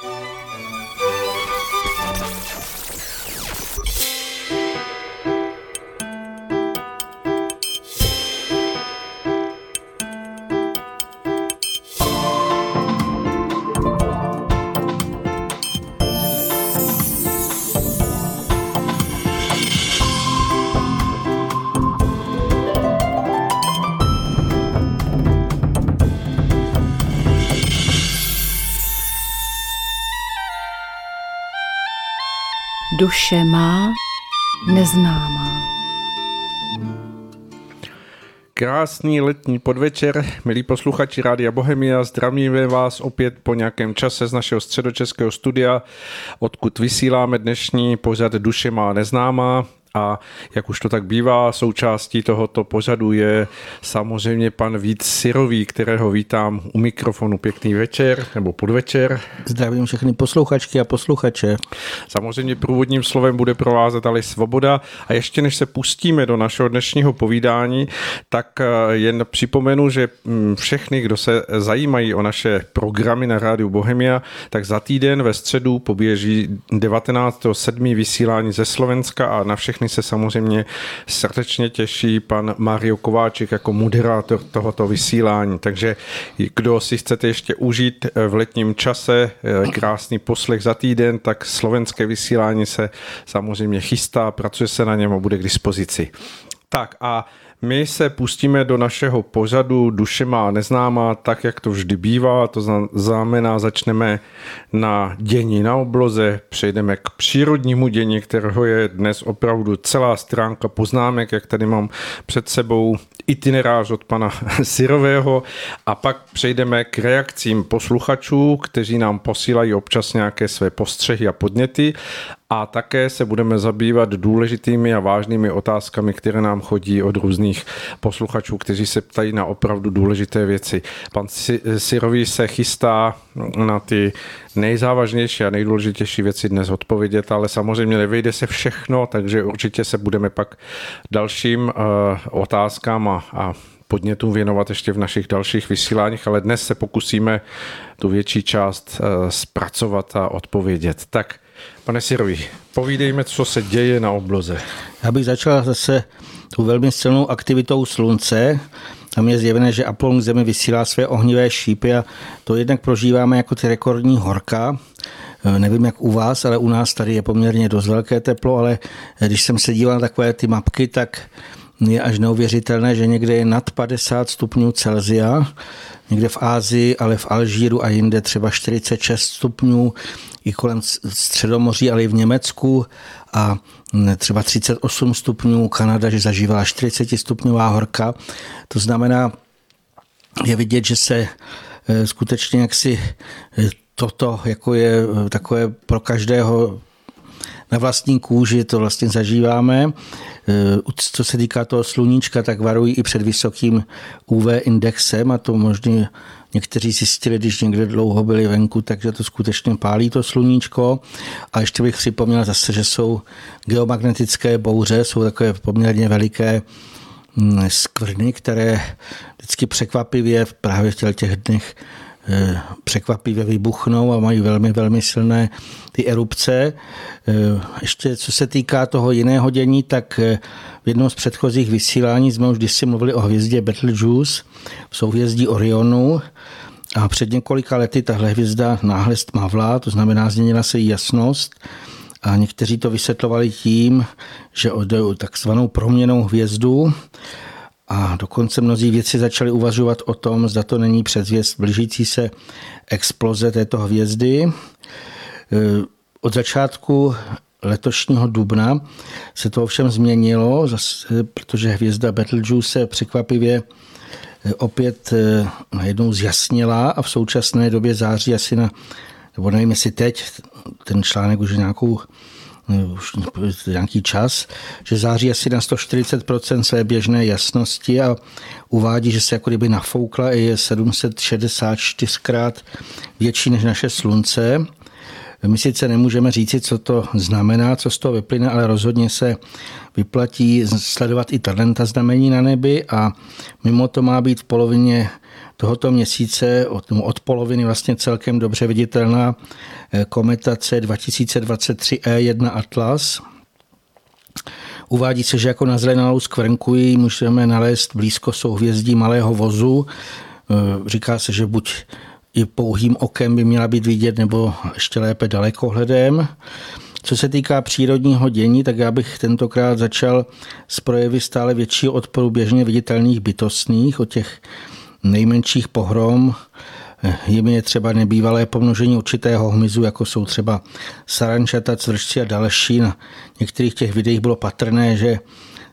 Bye. Duše má neznámá. Krásný letní podvečer, milí posluchači Rádia Bohemia, zdravíme vás opět po nějakém čase z našeho středočeského studia, odkud vysíláme dnešní pořad Duše má neznámá. A jak už to tak bývá, součástí tohoto pořadu je samozřejmě pan Vít Sirový, kterého vítám u mikrofonu. Pěkný večer nebo podvečer. Zdravím všechny posluchačky a posluchače. Samozřejmě průvodním slovem bude provázet ale Svoboda. A ještě než se pustíme do našeho dnešního povídání, tak eh, jen připomenu, že mm, všechny, kdo se zajímají o naše programy na rádiu Bohemia, tak za týden ve středu poběží 19.7. vysílání ze Slovenska a na všechny se samozřejmě srdečně těší pan Mario Kováček jako moderátor tohoto vysílání. Takže kdo si chcete ještě užít v letním čase eh, krásný poslech za týden, tak slovenské vysílání se samozřejmě chystá, pracuje se na něm a bude k dispozici. Tak a my se pustíme do našeho pořadu Duše má neznámá, tak jak to vždy bývá, to znamená začneme na dění na obloze, přejdeme k přírodnímu dění, kterého je dnes opravdu celá stránka poznámek, jak tady mám před sebou itinerář od pana Sirového a pak přejdeme k reakcím posluchačů, kteří nám posílají občas nějaké své postřehy a podněty. A také se budeme zabývat důležitými a vážnými otázkami, které nám chodí od různých posluchačů, kteří se ptají na opravdu důležité věci. Pan Sirový se chystá na ty nejzávažnější a nejdůležitější věci dnes odpovědět, ale samozřejmě nevejde se všechno, takže určitě se budeme pak dalším uh, otázkám a, a podnětům věnovat ještě v našich dalších vysíláních, ale dnes se pokusíme tu větší část uh, zpracovat a odpovědět. Tak Pane Sirovi, povídejme, co se děje na obloze. Já bych začal zase tu velmi silnou aktivitou slunce. Tam je zjevené, že Apollon k zemi vysílá své ohnivé šípy a to jednak prožíváme jako ty rekordní horka. E, nevím, jak u vás, ale u nás tady je poměrně dost velké teplo, ale když jsem se díval na takové ty mapky, tak je až neuvěřitelné, že někde je nad 50 stupňů Celzia, někde v Ázii, ale v Alžíru a jinde třeba 46 stupňů, i kolem Středomoří, ale i v Německu a třeba 38 stupňů, Kanada, že zažívala 40 stupňová horka. To znamená, je vidět, že se e, skutečně jaksi e, toto jako je e, takové pro každého na vlastní kůži to vlastně zažíváme. Co se týká toho sluníčka, tak varují i před vysokým UV indexem a to možná Někteří zjistili, když někde dlouho byli venku, takže to skutečně pálí to sluníčko. A ještě bych připomněl zase, že jsou geomagnetické bouře, jsou takové poměrně veliké mm, skvrny, které vždycky překvapivě právě v těch dnech překvapivě vybuchnou a mají velmi, velmi silné ty erupce. Eh, ještě co se týká toho jiného dění, tak eh, v jednom z předchozích vysílání jsme už kdysi mluvili o hvězdě Betelgeuse v souhvězdí Orionu. A před několika lety tahle hvězda náhle stmavla, to znamená změnila se její jasnost a někteří to vysvětlovali tím, že o takzvanou proměnou hvězdu a dokonce mnozí věci začali uvažovat o tom, zda to není předzvěst blížící se exploze této hvězdy. E, od začátku letošního dubna se to ovšem změnilo, protože hvězda Betelgeuse se překvapivě eh, opět eh, najednou zjasnila a v současné době září asi na, nebo nevím jestli teď, ten článek už je nějakou už nějaký čas, že září asi na 140% své běžné jasnosti a uvádí, že se jako kdyby nafoukla i je 764krát větší než naše slunce. My sice nemůžeme říci, co to znamená, co z toho vyplyne, ale rozhodně se vyplatí sledovat i talenta znamení na nebi a mimo to má být v polovině tohoto měsíce, od, od poloviny vlastně celkem dobře viditelná eh, kometace 2023 E1 Atlas. Uvádí se, že jako na zelenalou skvrnkuji můžeme nalézt blízko souhvězdí malého vozu. Eh, říká se, že buď i pouhým okem by měla být vidět, nebo ještě lépe dalekohledem. Co se týká přírodního dění, tak já bych tentokrát začal s projevy stále většího odporu běžně viditelných bytostných, o těch nejmenších pohrom, jimi je třeba nebývalé pomnožení určitého hmyzu, jako jsou třeba sarančata, cvršci a další. Na některých těch videích bylo patrné, že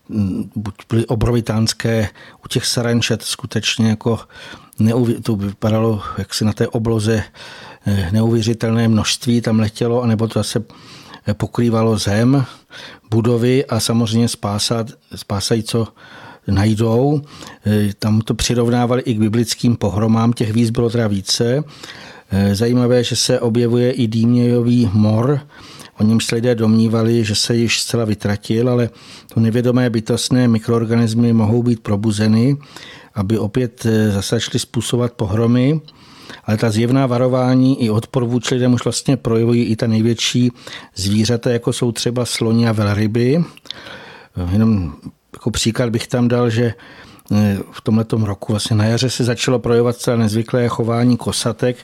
mm, buď byly obrovitánské u těch sarančat skutečně jako neuvěř, to vypadalo, jak se na té obloze eh, neuvěřitelné množství tam letělo, anebo to zase pokrývalo zem, budovy a samozřejmě spásat, spásají, co najdou. E, tam to přirovnávali i k biblickým pohromám, těch víc bylo teda více. E, zajímavé, že se objevuje i dýmějový mor, O něm se lidé domnívali, že se již zcela vytratil, ale to nevědomé bytostné mikroorganismy mohou být probuzeny, aby opět e, zase začaly způsobovat pohromy. Ale ta zjevná varování i odpor vůči lidem už vlastně projevují i ta největší zvířata, jako jsou třeba sloni a velryby. Jenom jako příklad bych tam dal, že e, v tomto roku vlastně na jaře se začalo projevovat celé nezvyklé chování kosatek,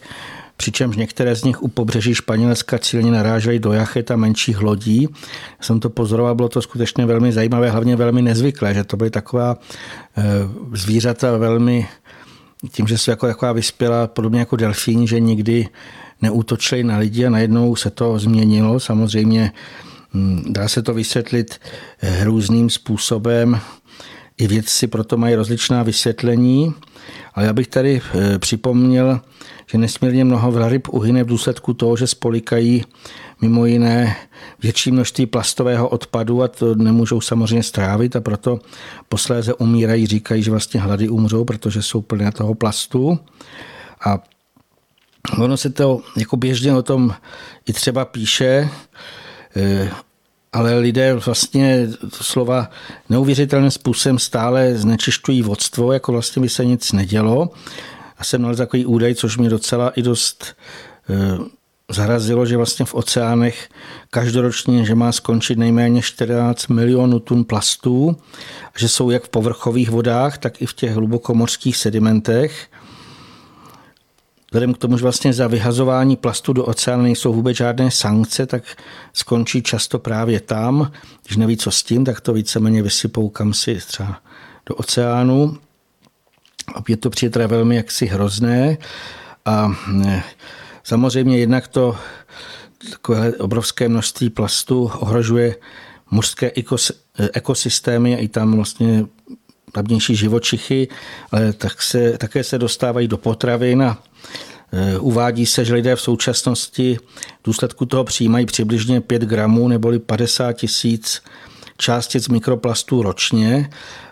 přičemž některé z nich u pobřeží Španělska cíleně narážely do jachet a menších lodí. Jsem to pozoroval, bylo to skutečně velmi zajímavé, hlavně velmi nezvyklé, že to byly taková e, zvířata velmi, tím, že jsou jako taková vyspělá, podobně jako delfíni, že nikdy neútočili na lidi a najednou se to změnilo. Samozřejmě dá se to vysvětlit eh, různým způsobem. I vědci proto mají rozličná vysvětlení, ale já bych tady eh, připomněl, že nesmírně mnoho velryb uhyne v důsledku toho, že spolikají mimo jiné větší množství plastového odpadu a to nemůžou samozřejmě strávit a proto posléze umírají, říkají, že vlastně hlady umřou, protože jsou plné toho plastu. A ono se to jako běžně o tom i třeba píše, ale lidé vlastně slova neuvěřitelným způsobem stále znečišťují vodstvo, jako vlastně by se nic nedělo. A jsem měl takový údaj, což mě docela i dost eh, zarazilo, že vlastně v oceánech každoročně, že má skončit nejméně 14 milionů tun plastů, že jsou jak v povrchových vodách, tak i v těch hlubokomorských sedimentech. Vzhledem k tomu, že vlastně za vyhazování plastu do oceánu nejsou vůbec žádné sankce, tak skončí často právě tam. Když neví, co s tím, tak to víceméně vysypou kam si třeba do oceánu. Je to přijde velmi jaksi hrozné. A eh, samozřejmě jednak to takové obrovské množství plastu ohrožuje mořské ekosystémy a i tam vlastně tamnější živočichy, ale tak se, také se dostávají do potravin a Uvádí se, že lidé v současnosti v důsledku toho přijímají přibližně 5 gramů neboli 50 tisíc částic mikroplastů ročně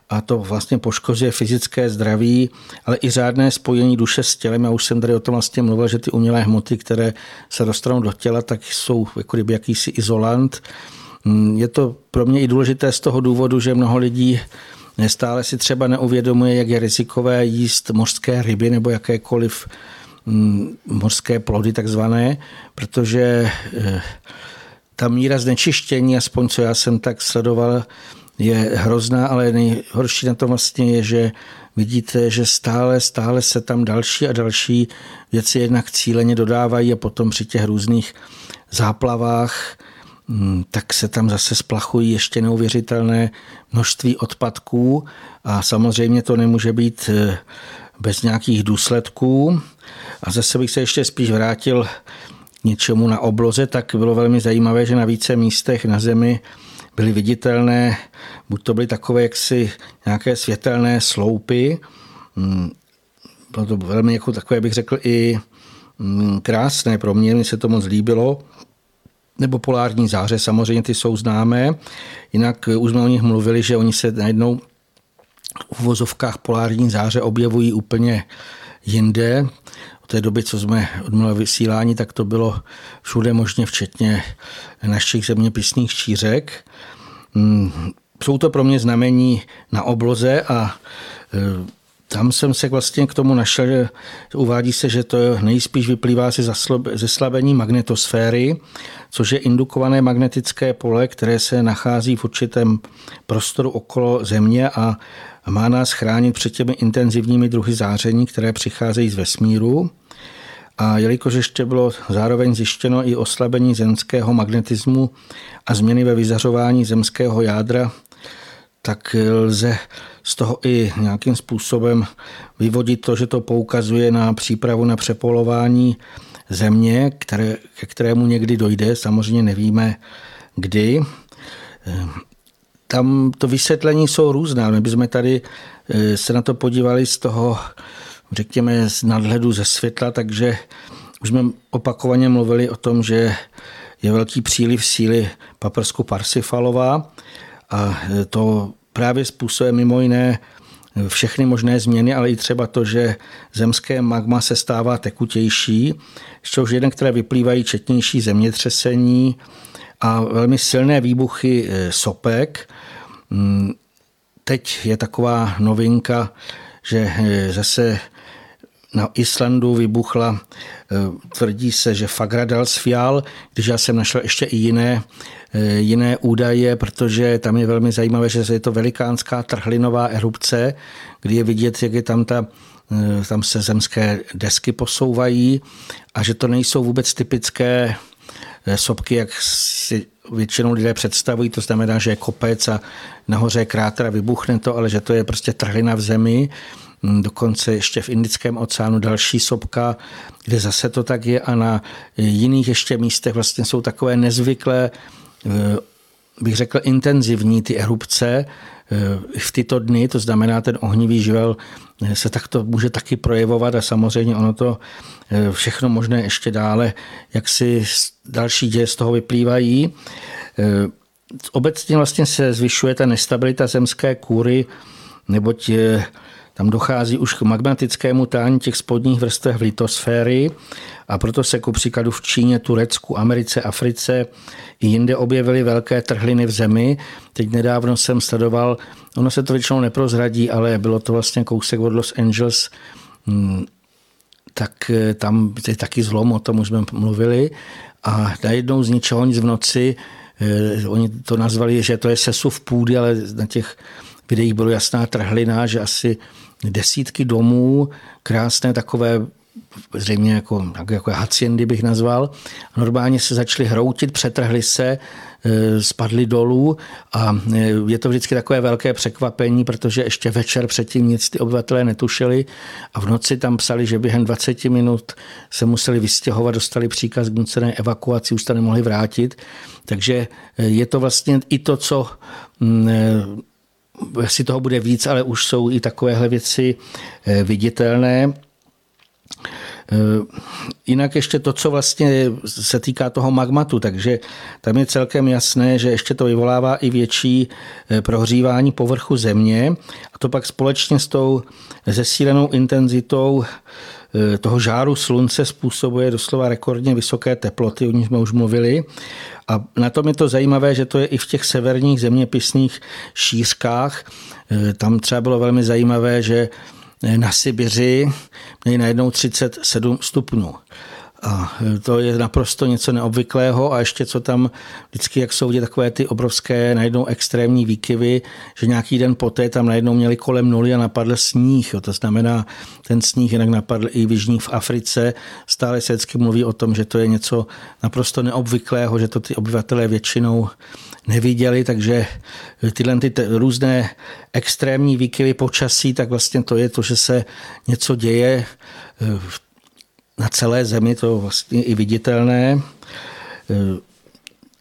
a to vlastně poškozuje fyzické zdraví, ale i řádné spojení duše s tělem. Já už jsem tady o tom vlastně mluvil, že ty umělé hmoty, které se dostanou do těla, tak jsou jako kdyby jakýsi izolant. Mm, je to pro mě i důležité z toho důvodu, že mnoho lidí Stále si třeba neuvědomuje, jak je rizikové jíst mořské ryby nebo jakékoliv mořské plody takzvané, protože eh, ta míra znečištění, aspoň co já jsem tak sledoval, je hrozná, ale nejhorší na tom vlastně je, že vidíte, že stále, stále se tam další a další věci jednak cíleně dodávají a potom při těch různých záplavách Mm, tak se tam zase splachují ještě neuvěřitelné množství odpadků a samozřejmě to nemůže být eh, bez nějakých důsledků. A zase bych se ještě spíš vrátil k něčemu na obloze, tak bylo velmi zajímavé, že na více místech na zemi byly viditelné, buď to byly takové jaksi nějaké světelné sloupy, mm, bylo to velmi jako takové, bych řekl, i mm, krásné pro mě, mi se to moc líbilo nebo polární záře, samozřejmě ty jsou známé. Jinak už jsme o nich mluvili, že oni se najednou v uvozovkách polární záře objevují úplně jinde. Té doby, co jsme odmluvili vysílání, tak to bylo všude možně, včetně našich zeměpisných šířek. Mm, jsou to pro mě znamení na obloze a e, tam jsem se vlastně k tomu našel, že uvádí se, že to nejspíš vyplývá ze zeslabení magnetosféry, což je indukované magnetické pole, které se nachází v určitém prostoru okolo Země a má nás chránit před těmi intenzivními druhy záření, které přicházejí z vesmíru. A jelikož ještě bylo zároveň zjištěno i oslabení zemského magnetismu a změny ve vyzařování zemského jádra, tak lze z toho i nějakým způsobem vyvodit to, že to poukazuje na přípravu na přepolování země, které, ke kterému někdy dojde, samozřejmě nevíme kdy. Tam to vysvětlení jsou různá. My bychom tady eh, se na to podívali z toho, řekněme, z nadhledu ze světla, takže už jsme opakovaně mluvili o tom, že je velký příliv síly paprsku Parsifalová a to právě způsobuje mimo jiné všechny možné změny, ale i třeba to, že zemské magma se stává tekutější, z čehož jeden, které vyplývají četnější zemětřesení a velmi silné výbuchy eh, sopek. Mm, teď je taková novinka, že eh, zase na Islandu vybuchla, eh, tvrdí se, že Fagradalsfjall, když já jsem našel ještě i jiné, eh, jiné údaje, protože tam je velmi zajímavé, že je to velikánská trhlinová erupce, kdy je vidět, jak je tam ta eh, tam se zemské desky posouvají a že to nejsou vůbec typické sopky, jak si většinou lidé představují, to znamená, že je kopec a nahoře je kráter a vybuchne to, ale že to je prostě trhlina v zemi dokonce ještě v Indickém oceánu další sopka, kde zase to tak je a na jiných ještě místech vlastně jsou takové nezvyklé, eh, bych řekl, intenzivní ty erupce eh, v tyto dny, to znamená ten ohnivý živel eh, se takto může taky projevovat a samozřejmě ono to všechno možné ještě dále, jak si další děje z toho vyplývají. Obecně vlastně se zvyšuje ta nestabilita zemské kůry, neboť tam dochází už k magmatickému tání těch spodních vrstev litosféry a proto se ku příkladu v Číně, Turecku, Americe, Africe i jinde objevily velké trhliny v zemi. Teď nedávno jsem sledoval, ono se to většinou neprozradí, ale bylo to vlastně kousek od Los Angeles, hmm, tak eh, tam je taky zlom, o tom už jsme mluvili. A najednou z ničeho nic v noci, eh, oni to nazvali, že to je sesuv půdy, ale na těch videích bylo jasná trhlina, že asi desítky domů, krásné takové zřejmě jako, jako haciendy bych nazval. Normálně se začaly hroutit, přetrhly se, e, spadly dolů a e, je to vždycky takové velké překvapení, protože ještě večer předtím nic ty obyvatelé netušili a v noci tam psali, že během 20 minut se museli vystěhovat, dostali příkaz k nucené evakuaci, už se nemohli vrátit. Takže e, je to vlastně i to, co si toho bude víc, ale už jsou i takovéhle věci eh, viditelné. Eh, jinak ještě to, co vlastně se týká toho magmatu, takže tam je celkem jasné, že ještě to vyvolává i větší eh, prohřívání povrchu země a to pak společně s tou zesílenou intenzitou toho žáru slunce způsobuje doslova rekordně vysoké teploty, o nich jsme už mluvili. A na tom je to zajímavé, že to je i v těch severních zeměpisných šířkách. E, tam třeba bylo velmi zajímavé, že na Sibiři měli najednou 37 stupňů. A to je naprosto něco neobvyklého a ještě co tam vždycky, jak jsou vidět takové ty obrovské najednou extrémní výkyvy, že nějaký den poté tam najednou měli kolem nuly a napadl sníh. To znamená, ten sníh jinak napadl i v Jižní v Africe. Stále se vždycky mluví o tom, že to je něco naprosto neobvyklého, že to ty obyvatelé většinou neviděli, takže tyhle ty různé extrémní výkyvy počasí, tak vlastně to je to, že se něco děje v na celé zemi to vlastně i viditelné. E,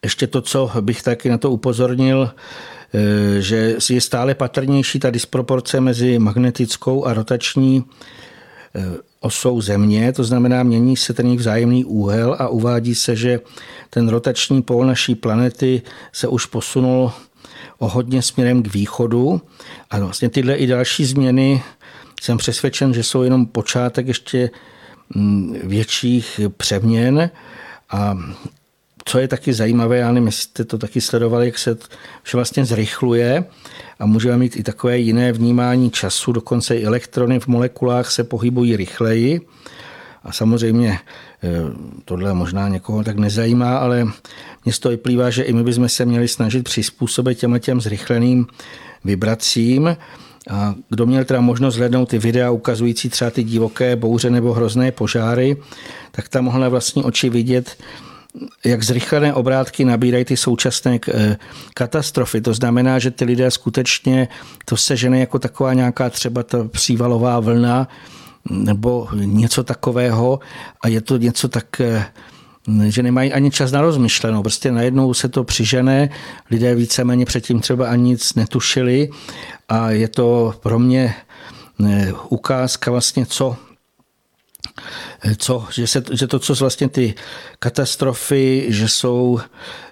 ještě to, co bych taky na to upozornil, e, že je stále patrnější ta disproporce mezi magnetickou a rotační e, osou Země, to znamená mění se ten jejich vzájemný úhel a uvádí se, že ten rotační pól naší planety se už posunul o hodně směrem k východu a vlastně tyhle i další změny jsem přesvědčen, že jsou jenom počátek ještě větších přeměn a co je taky zajímavé, já nevím, jestli jste to taky sledovali, jak se vše vlastně zrychluje a můžeme mít i takové jiné vnímání času, dokonce i elektrony v molekulách se pohybují rychleji. A samozřejmě eh, tohle možná někoho tak nezajímá, ale mně z toho vyplývá, že i my bychom se měli snažit přizpůsobit těm těm zrychleným vibracím. A kdo měl teda možnost hlednout ty videa ukazující třeba ty divoké bouře nebo hrozné požáry, tak tam mohl na vlastní oči vidět, jak zrychlené obrátky nabírají ty současné eh, katastrofy. To znamená, že ty lidé skutečně to sežene jako taková nějaká třeba ta přívalová vlna nebo něco takového a je to něco tak eh, že nemají ani čas na rozmyšlenou. Prostě najednou se to přižené, lidé víceméně předtím třeba ani nic netušili a je to pro mě eh, ukázka vlastně, co co, že, se, že to, co vlastně ty katastrofy, že jsou,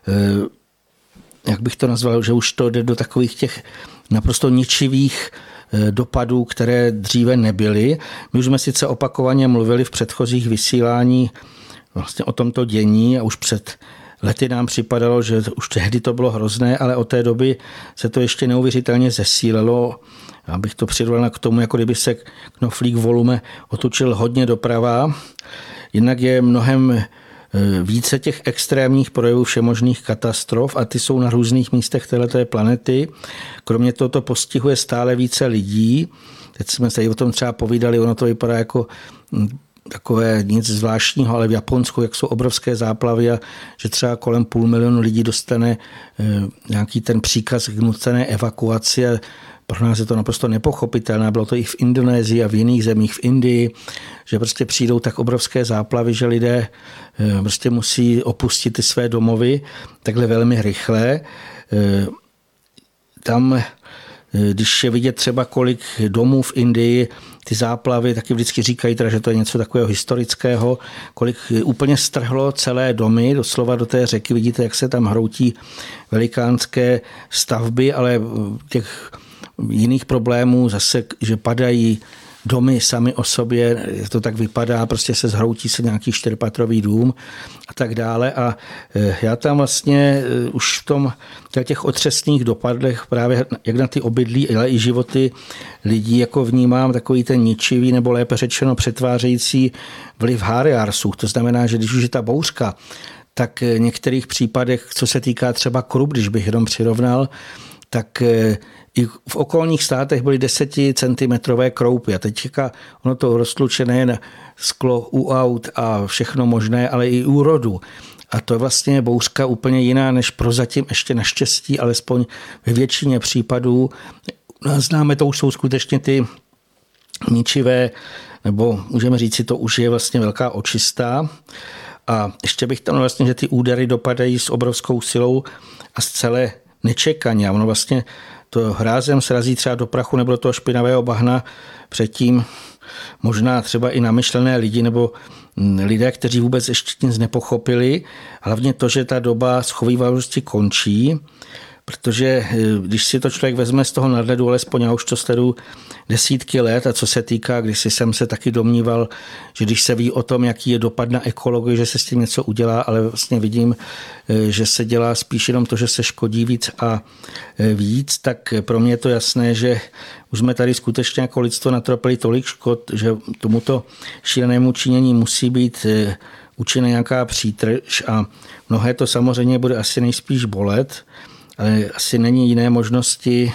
eh, jak bych to nazval, že už to jde do takových těch naprosto ničivých eh, dopadů, které dříve nebyly. My už jsme sice opakovaně mluvili v předchozích vysílání vlastně o tomto dění a už před lety nám připadalo, že už tehdy to bylo hrozné, ale od té doby se to ještě neuvěřitelně zesílilo. Abych to přirovnal k tomu, jako kdyby se knoflík volume otočil hodně doprava. Jinak je mnohem e, více těch extrémních projevů všemožných katastrof a ty jsou na různých místech této planety. Kromě toho to postihuje stále více lidí. Teď jsme se o tom třeba povídali, ono to vypadá jako takové nic zvláštního, ale v Japonsku, jak jsou obrovské záplavy a že třeba kolem půl milionu lidí dostane eh, nějaký ten příkaz k nucené evakuaci a pro nás je to naprosto nepochopitelné. Bylo to i v Indonésii a v jiných zemích, v Indii, že prostě přijdou tak obrovské záplavy, že lidé eh, prostě musí opustit ty své domovy takhle velmi rychle. Eh, tam když je vidět třeba, kolik domů v Indii ty záplavy taky vždycky říkají, teda, že to je něco takového historického, kolik úplně strhlo celé domy, doslova do té řeky, vidíte, jak se tam hroutí velikánské stavby, ale těch jiných problémů zase, že padají domy sami o sobě, to tak vypadá, prostě se zhroutí se nějaký čtyřpatrový dům a tak dále. A e, já tam vlastně e, už v tom těch otřesných dopadlech právě jak na ty obydlí, ale i životy lidí jako vnímám takový ten ničivý nebo lépe řečeno přetvářející vliv Hariarsů. To znamená, že když už je ta bouřka, tak v některých případech, co se týká třeba krup, když bych jenom přirovnal, tak e, i v okolních státech byly deseticentimetrové kroupy a teďka ono to roztlučené na sklo u aut a všechno možné, ale i úrodu. A to je vlastně bouřka úplně jiná než prozatím ještě naštěstí, alespoň ve většině případů. Známe, to už jsou skutečně ty ničivé, nebo můžeme říct si, to už je vlastně velká očistá. A ještě bych tam vlastně, že ty údery dopadají s obrovskou silou a zcela nečekaně. A ono vlastně to hrázem srazí třeba do prachu nebo do toho špinavého bahna předtím možná třeba i namyšlené lidi nebo lidé, kteří vůbec ještě nic nepochopili. Hlavně to, že ta doba schovývavosti končí, protože eh, když si to člověk vezme z toho nadhledu, alespoň já už to sledu desítky let a co se týká, když jsem se taky domníval, že když se ví o tom, jaký je dopad na ekologii, že se s tím něco udělá, ale vlastně vidím, eh, že se dělá spíš jenom to, že se škodí víc a eh, víc, tak pro mě je to jasné, že už jsme tady skutečně jako lidstvo natropili tolik škod, že tomuto šílenému činění musí být učena nějaká přítrž a mnohé to samozřejmě bude asi nejspíš bolet, ale asi není jiné možnosti,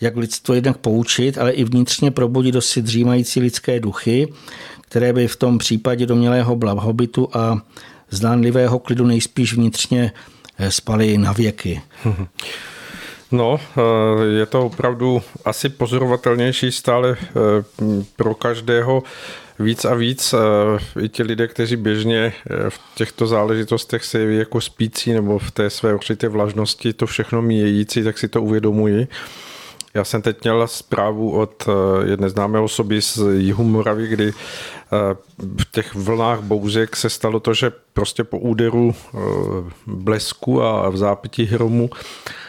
jak lidstvo jednak poučit, ale i vnitřně probudit dosti dřímající lidské duchy, které by v tom případě domělého blahobytu a zdánlivého klidu nejspíš vnitřně eh, spaly na věky. No, eh, je to opravdu asi pozorovatelnější stále eh, pro každého víc a víc i ti lidé, kteří běžně v těchto záležitostech se jeví jako spící nebo v té své určité vlažnosti to všechno míjející, tak si to uvědomují. Já jsem teď měl zprávu od eh, jedné známé osoby z jihu Moravy, kdy eh, v těch vlnách bouřek se stalo to, že prostě po úderu eh, blesku a v zápětí hromu eh,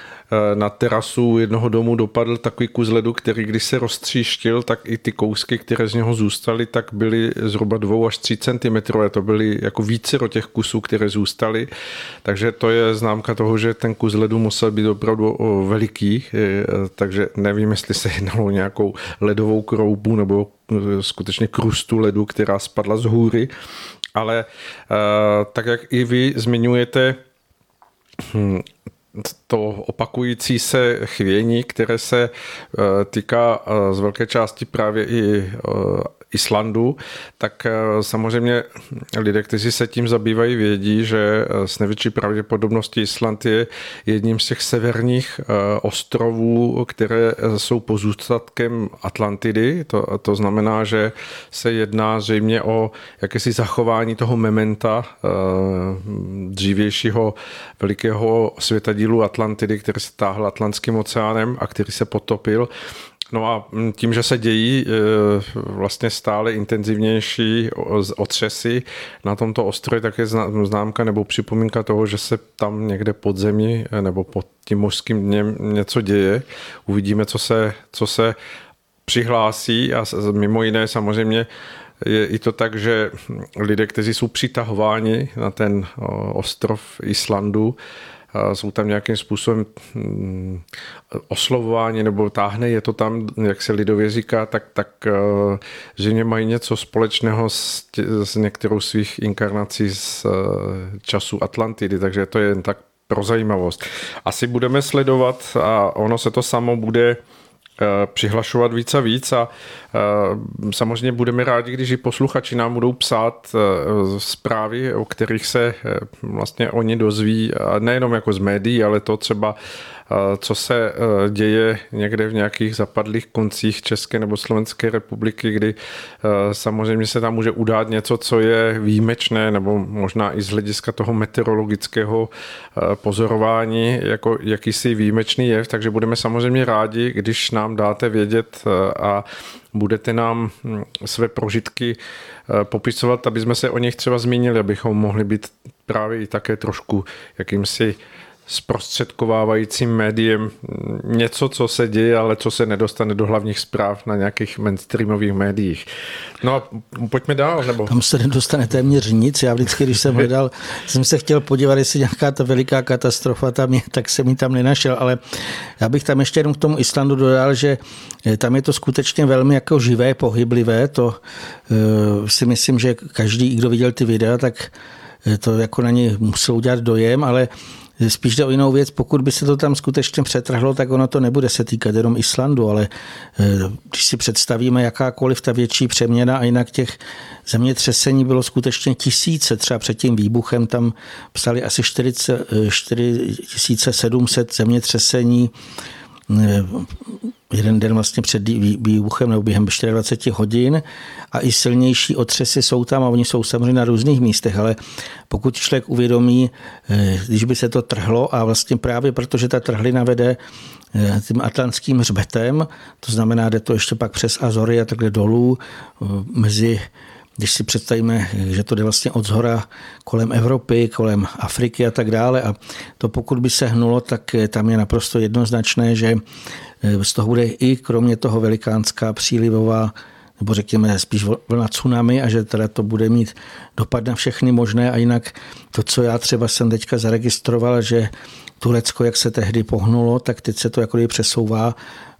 na terasu jednoho domu dopadl takový kus ledu, který když se roztříštil, tak i ty kousky, které z něho zůstaly, tak byly zhruba 2 až 3 cm. To byly jako více do těch kusů, které zůstaly. Takže to je známka toho, že ten kus ledu musel být opravdu veliký, takže nevím, jestli se jednalo o nějakou ledovou kroubu nebo skutečně krustu ledu, která spadla z hůry ale eh, tak jak i vy zmiňujete hm, to opakující se chvění, které se eh, týká eh, z velké části právě i Islandu, tak eh, samozřejmě lidé, kteří se tím zabývají, vědí, že eh, s největší pravděpodobností Island je jedním z těch severních eh, ostrovů, které jsou pozůstatkem Atlantidy. To, to znamená, že se jedná zřejmě o jakési zachování toho mementa dřívějšího velikého světadílu Atlantidy, který se táhl Atlantským oceánem a který se potopil. No a tím, že se dějí e, vlastně stále intenzivnější otřesy na tomto ostrově, tak je známka nebo připomínka toho, že se tam někde pod zemi e, nebo pod tím mořským dněm něco děje. Uvidíme, co se, co se přihlásí a mimo jiné samozřejmě je i to tak, že lidé, kteří jsou přitahováni na ten ostrov Islandu, jsou tam nějakým způsobem mm, oslovování nebo táhne je to tam, jak se lidově říká, tak, tak eh, že mě mají něco společného s, tě, s některou svých inkarnací z eh, času Atlantidy, takže to je jen tak pro zajímavost. Asi budeme sledovat a ono se to samo bude přihlašovat víc a víc a eh, samozřejmě budeme rádi, když i posluchači nám budou psát eh, zprávy, o kterých se vlastně oni dozví, nejenom jako z médií, ale to třeba co se e, děje někde v nějakých zapadlých koncích České nebo Slovenské republiky, kdy e, samozřejmě se tam může udát něco, co je výjimečné, nebo možná i z hlediska toho meteorologického e, pozorování, jako jakýsi výjimečný jev, takže budeme samozřejmě rádi, když nám dáte vědět a budete nám hm, své prožitky popisovat, aby jsme se o nich třeba zmínili, abychom mohli být právě i také trošku jakýmsi zprostředkovávajícím médiem něco, co se děje, ale co se nedostane do hlavních zpráv na nějakých mainstreamových médiích. No a pojďme dál, nebo? Tam se nedostane téměř nic. Já vždycky, když jsem hledal, jsem se chtěl podívat, jestli nějaká ta veliká katastrofa tam je, tak jsem ji tam nenašel, ale já bych tam ještě jenom k tomu Islandu dodal, že eh, tam je to skutečně velmi jako živé, pohyblivé. To uh, si myslím, že každý, kdo viděl ty videa, tak eh, to jako na ně musel udělat dojem, ale Spíš jde o jinou věc, pokud by se to tam skutečně přetrhlo, tak ono to nebude se týkat jenom Islandu, ale eh, když si představíme jakákoliv ta větší přeměna a jinak těch zemětřesení bylo skutečně tisíce, třeba před tím výbuchem tam psali asi 4700 eh, zemětřesení, jeden den vlastně před výbuchem nebo během 24 hodin a i silnější otřesy jsou tam a oni jsou samozřejmě na různých místech, ale pokud člověk uvědomí, eh, když by se to trhlo a vlastně právě protože ta trhlina vede eh, tím atlantským hřbetem, to znamená, jde to ještě pak přes Azory a takhle dolů eh, mezi když si představíme, že to jde vlastně od zhora kolem Evropy, kolem Afriky a tak dále a to pokud by se hnulo, tak tam je naprosto jednoznačné, že z toho bude i kromě toho velikánská přílivová nebo řekněme spíš vlna tsunami a že teda to bude mít dopad na všechny možné a jinak to, co já třeba jsem teďka zaregistroval, že Turecko, jak se tehdy pohnulo, tak teď se to jako přesouvá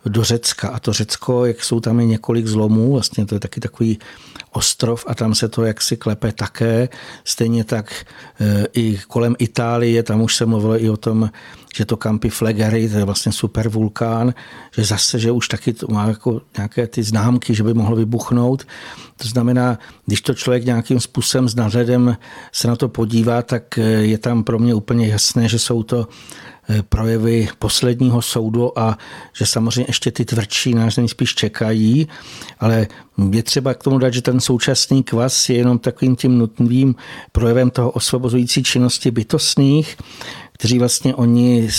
do Řecka. A to Řecko, jak jsou tam i několik zlomů, vlastně to je taky takový ostrov a tam se to jaksi klepe také. Stejně tak e, i kolem Itálie, tam už se mluvilo i o tom, že to Campi Flegrei, to je vlastně super vulkán, že zase, že už taky to má jako nějaké ty známky, že by mohlo vybuchnout. To znamená, když to člověk nějakým způsobem s nadhledem se na to podívá, tak e, je tam pro mě úplně jasné, že jsou to projevy posledního soudu a že samozřejmě ještě ty tvrdší nás spíš čekají, ale je třeba k tomu dát, že ten současný kvas je jenom takovým tím nutným projevem toho osvobozující činnosti bytostných, kteří vlastně oni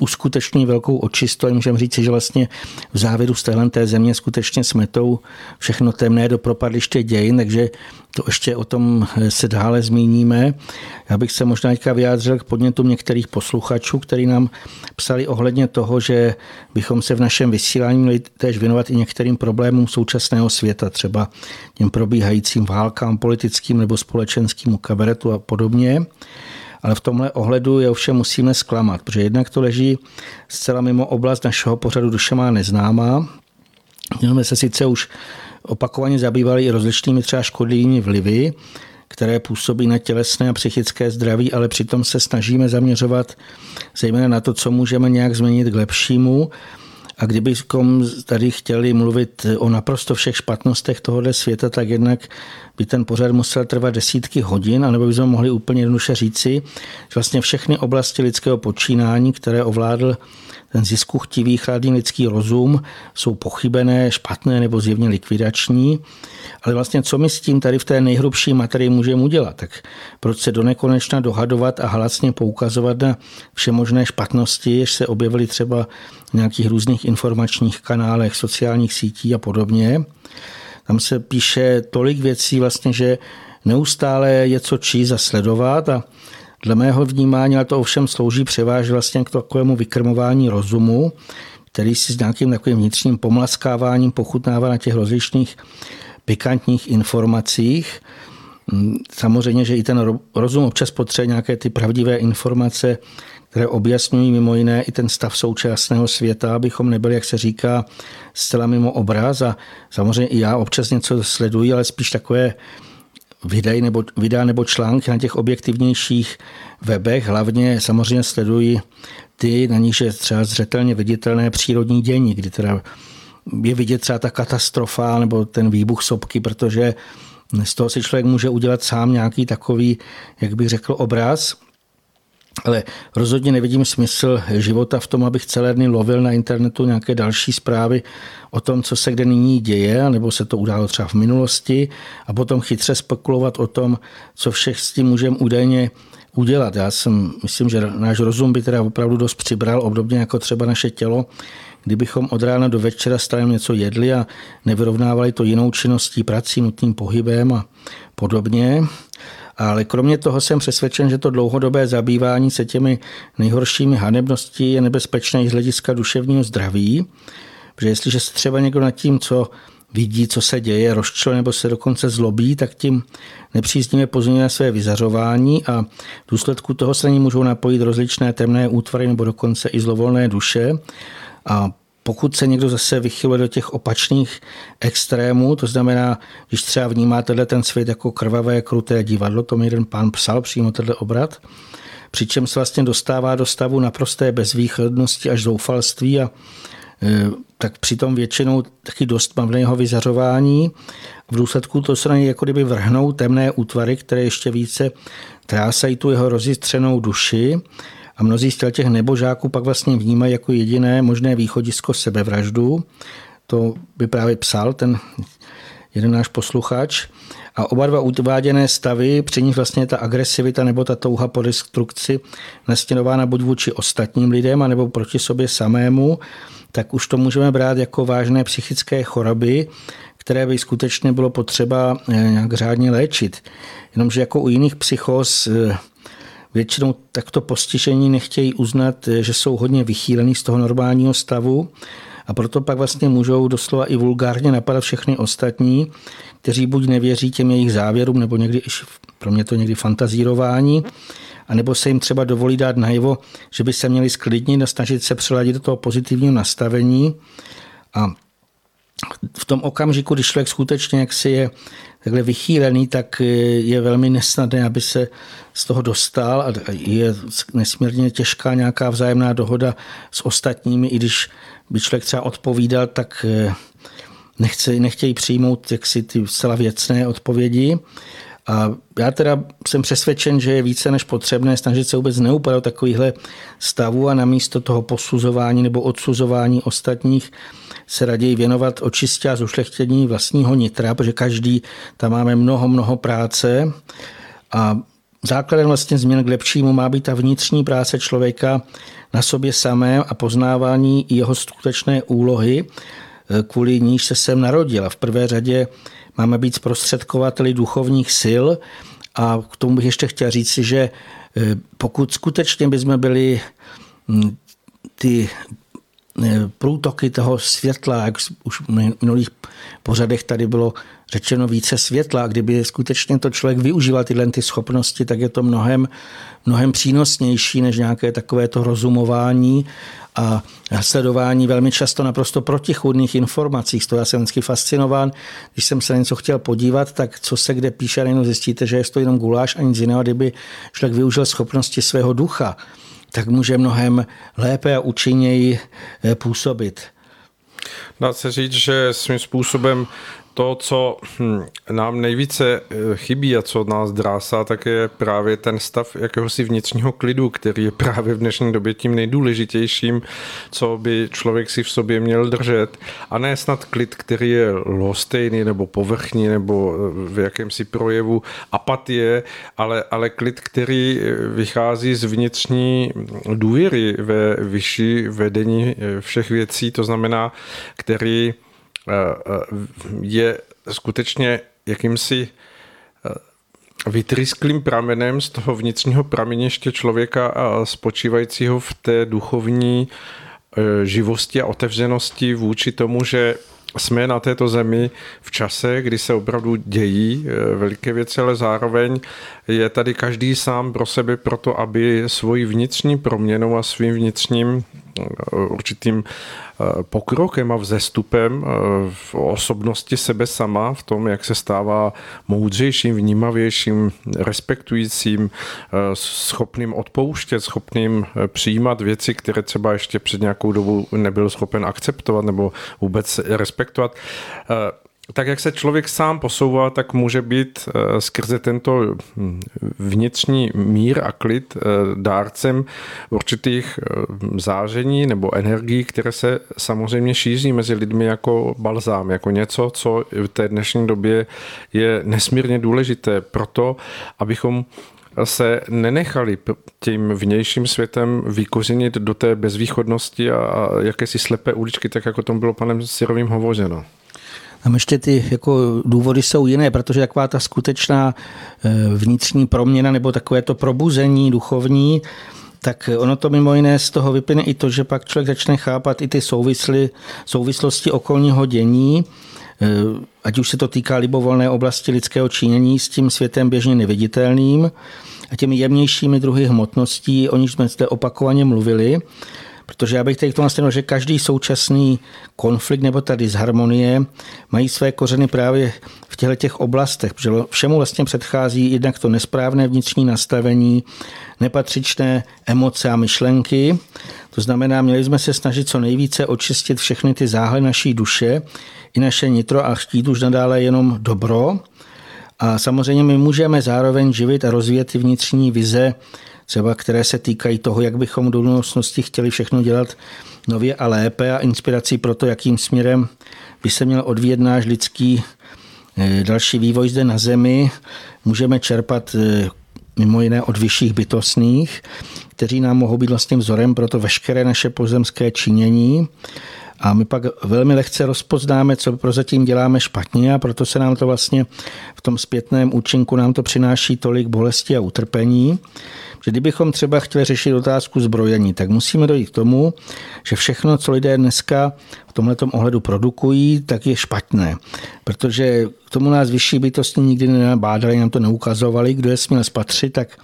uskuteční velkou očistu a můžeme říci, že vlastně v závěru z téhle té země skutečně smetou všechno temné do propadliště dějin, takže to ještě o tom se dále zmíníme. Já bych se možná teďka vyjádřil k podnětům některých posluchačů, kteří nám psali ohledně toho, že bychom se v našem vysílání měli též věnovat i některým problémům současného světa, třeba těm probíhajícím válkám politickým nebo společenským kabaretu a podobně. Ale v tomhle ohledu je ovšem musíme zklamat, protože jednak to leží zcela mimo oblast našeho pořadu Duše má neznámá. My jsme se sice už opakovaně zabývali i rozličnými třeba škodlivými vlivy, které působí na tělesné a psychické zdraví, ale přitom se snažíme zaměřovat zejména na to, co můžeme nějak změnit k lepšímu. A kdybychom tady chtěli mluvit o naprosto všech špatnostech tohohle světa, tak jednak by ten pořad musel trvat desítky hodin, anebo bychom mohli úplně jednoduše říci, že vlastně všechny oblasti lidského počínání, které ovládl ten ziskuchtivý, chladný lidský rozum, jsou pochybené, špatné nebo zjevně likvidační. Ale vlastně co my s tím tady v té nejhrubší materii můžeme udělat? Tak proč se do nekonečna dohadovat a hlasně poukazovat na všemožné špatnosti, jež se objevily třeba v nějakých různých informačních kanálech, sociálních sítí a podobně. Tam se píše tolik věcí vlastně, že neustále je co číst a sledovat a Dle mého vnímání ale to ovšem slouží převážně vlastně k takovému vykrmování rozumu, který si s nějakým takovým vnitřním pomlaskáváním pochutnává na těch rozličných pikantních informacích. Samozřejmě, že i ten rozum občas potřebuje nějaké ty pravdivé informace, které objasňují mimo jiné i ten stav současného světa, abychom nebyli, jak se říká, zcela mimo obraz. A samozřejmě i já občas něco sleduji, ale spíš takové videj nebo, videa nebo články na těch objektivnějších webech. Hlavně samozřejmě sledují ty, na nich je třeba zřetelně viditelné přírodní dění, kdy teda je vidět třeba ta katastrofa nebo ten výbuch sopky, protože z toho si člověk může udělat sám nějaký takový, jak bych řekl, obraz. Ale rozhodně nevidím smysl života v tom, abych celé dny lovil na internetu nějaké další zprávy o tom, co se kde nyní děje, nebo se to událo třeba v minulosti a potom chytře spekulovat o tom, co všech s tím můžeme údajně udělat. Já jsem, myslím, že náš rozum by teda opravdu dost přibral, obdobně jako třeba naše tělo, kdybychom od rána do večera stále něco jedli a nevyrovnávali to jinou činností, prací, nutným pohybem a podobně. Ale kromě toho jsem přesvědčen, že to dlouhodobé zabývání se těmi nejhoršími hanebností je nebezpečné i z hlediska duševního zdraví, protože jestliže se třeba někdo nad tím, co vidí, co se děje, rozčil nebo se dokonce zlobí, tak tím nepříznivě pozměňuje své vyzařování a v důsledku toho se na ní můžou napojit rozličné temné útvary nebo dokonce i zlovolné duše. A pokud se někdo zase vychyluje do těch opačných extrémů, to znamená, když třeba vnímá tenhle ten svět jako krvavé, kruté divadlo, to mi jeden pán psal přímo tenhle obrat, přičem se vlastně dostává do stavu naprosté bezvýchodnosti až zoufalství a e, tak přitom většinou taky dost mavného vyzařování. V důsledku to se na něj jako kdyby vrhnou temné útvary, které ještě více trásají tu jeho rozjistřenou duši a mnozí z těch nebožáků pak vlastně vnímají jako jediné možné východisko sebevraždu. To by právě psal ten jeden náš posluchač. A oba dva uváděné stavy, při nich vlastně ta agresivita nebo ta touha po destrukci nastěnována buď vůči ostatním lidem, anebo proti sobě samému, tak už to můžeme brát jako vážné psychické choroby, které by skutečně bylo potřeba eh, nějak řádně léčit. Jenomže jako u jiných psychos eh, většinou takto postižení nechtějí uznat, že jsou hodně vychýlený z toho normálního stavu a proto pak vlastně můžou doslova i vulgárně napadat všechny ostatní, kteří buď nevěří těm jejich závěrům, nebo někdy, pro mě to někdy fantazírování, anebo se jim třeba dovolí dát najevo, že by se měli sklidnit a snažit se přeladit do toho pozitivního nastavení. A v tom okamžiku, když člověk skutečně jaksi je takhle vychýlený, tak je velmi nesnadné, aby se z toho dostal a je nesmírně těžká nějaká vzájemná dohoda s ostatními, i když by člověk třeba odpovídal, tak nechce, nechtějí přijmout jaksi ty zcela věcné odpovědi. A já teda jsem přesvědčen, že je více než potřebné snažit se vůbec neupadat do takovýchhle stavů a namísto toho posuzování nebo odsuzování ostatních se raději věnovat očistě a zušlechtění vlastního nitra, protože každý tam máme mnoho, mnoho práce a základem vlastně změn k lepšímu má být ta vnitřní práce člověka na sobě samém a poznávání jeho skutečné úlohy, eh, kvůli níž se sem narodil. A v prvé řadě máme být zprostředkovateli duchovních sil a k tomu bych ještě chtěl říct že eh, pokud skutečně bychom byli hm, ty průtoky toho světla, jak už v minulých pořadech tady bylo řečeno více světla. Kdyby skutečně to člověk využíval tyhle ty schopnosti, tak je to mnohem, mnohem přínosnější než nějaké takové to rozumování a sledování velmi často naprosto protichudných informací. Z toho já jsem vždycky fascinován. Když jsem se na něco chtěl podívat, tak co se kde píše, jenom zjistíte, že je to jenom guláš a nic jiného. Kdyby člověk využil schopnosti svého ducha, tak může mnohem lépe a účinněji eh, působit. Dá se říct, že svým způsobem to, co hm, nám nejvíce eh, chybí a co od nás drásá, tak je právě ten stav jakéhosi vnitřního klidu, který je právě v dnešní době tím nejdůležitějším, co by člověk si v sobě měl držet. A ne snad klid, který je lostejný nebo povrchní nebo eh, v jakémsi projevu apatie, ale, ale klid, který eh, vychází z vnitřní důvěry ve vyšší vedení všech věcí, to znamená, který je skutečně jakýmsi eh, vytrysklým pramenem z toho vnitřního prameniště člověka spočívajícího v té duchovní živosti a otevřenosti vůči tomu, že jsme na této zemi v čase, kdy se opravdu dějí veliké věci, ale zároveň je tady každý sám pro sebe proto, aby svoji vnitřní proměnou a svým vnitřním určitým Eh, pokrokem a vzestupem eh, v osobnosti sebe sama, v tom, jak se stává moudřejším, vnímavějším, respektujícím, eh, schopným odpouštět, schopným přijímat věci, které třeba ještě před nějakou dobu nebyl schopen akceptovat nebo vůbec respektovat tak jak se člověk sám posouvá, tak může být eh, skrze tento hm, vnitřní mír a klid eh, dárcem určitých eh, záření nebo energií, které se samozřejmě šíří mezi lidmi jako balzám, jako něco, co v té dnešní době je nesmírně důležité proto, abychom se nenechali tím vnějším světem vykořenit do té bezvýchodnosti a jakési slepé uličky, tak jako tom bylo panem Sirovým hovořeno. Tam ještě ty jako důvody jsou jiné, protože taková ta skutečná eh, vnitřní proměna nebo takové to probuzení duchovní, tak ono to mimo jiné z toho vyplyne i to, že pak člověk začne chápat i ty souvisly, souvislosti okolního dění, eh, ať už se to týká libovolné oblasti lidského činění s tím světem běžně neviditelným a těmi jemnějšími druhy hmotností, o nich jsme zde opakovaně mluvili, Protože já bych tady k tomu nastavil, že každý současný konflikt nebo ta disharmonie mají své kořeny právě v těchto těch oblastech, protože všemu vlastně předchází jednak to nesprávné vnitřní nastavení, nepatřičné emoce a myšlenky. To znamená, měli jsme se snažit co nejvíce očistit všechny ty záhle naší duše, i naše nitro a chtít už nadále jenom dobro. A samozřejmě my můžeme zároveň živit a rozvíjet ty vnitřní vize třeba které se týkají toho, jak bychom do budoucnosti chtěli všechno dělat nově a lépe a inspirací pro to, jakým směrem by se měl odvíjet náš lidský eh, další vývoj zde na Zemi. Můžeme čerpat eh, mimo jiné od vyšších bytostných, kteří nám mohou být vlastně vzorem pro to veškeré naše pozemské činění. A my pak velmi lehce rozpoznáme, co prozatím děláme špatně a proto se nám to vlastně v tom zpětném účinku nám to přináší tolik bolesti a utrpení že kdybychom třeba chtěli řešit otázku zbrojení, tak musíme dojít k tomu, že všechno, co lidé dneska v tomhle ohledu produkují, tak je špatné. Protože k tomu nás vyšší bytosti nikdy nenabádali, nám to neukazovali. Kdo je směl spatřit, tak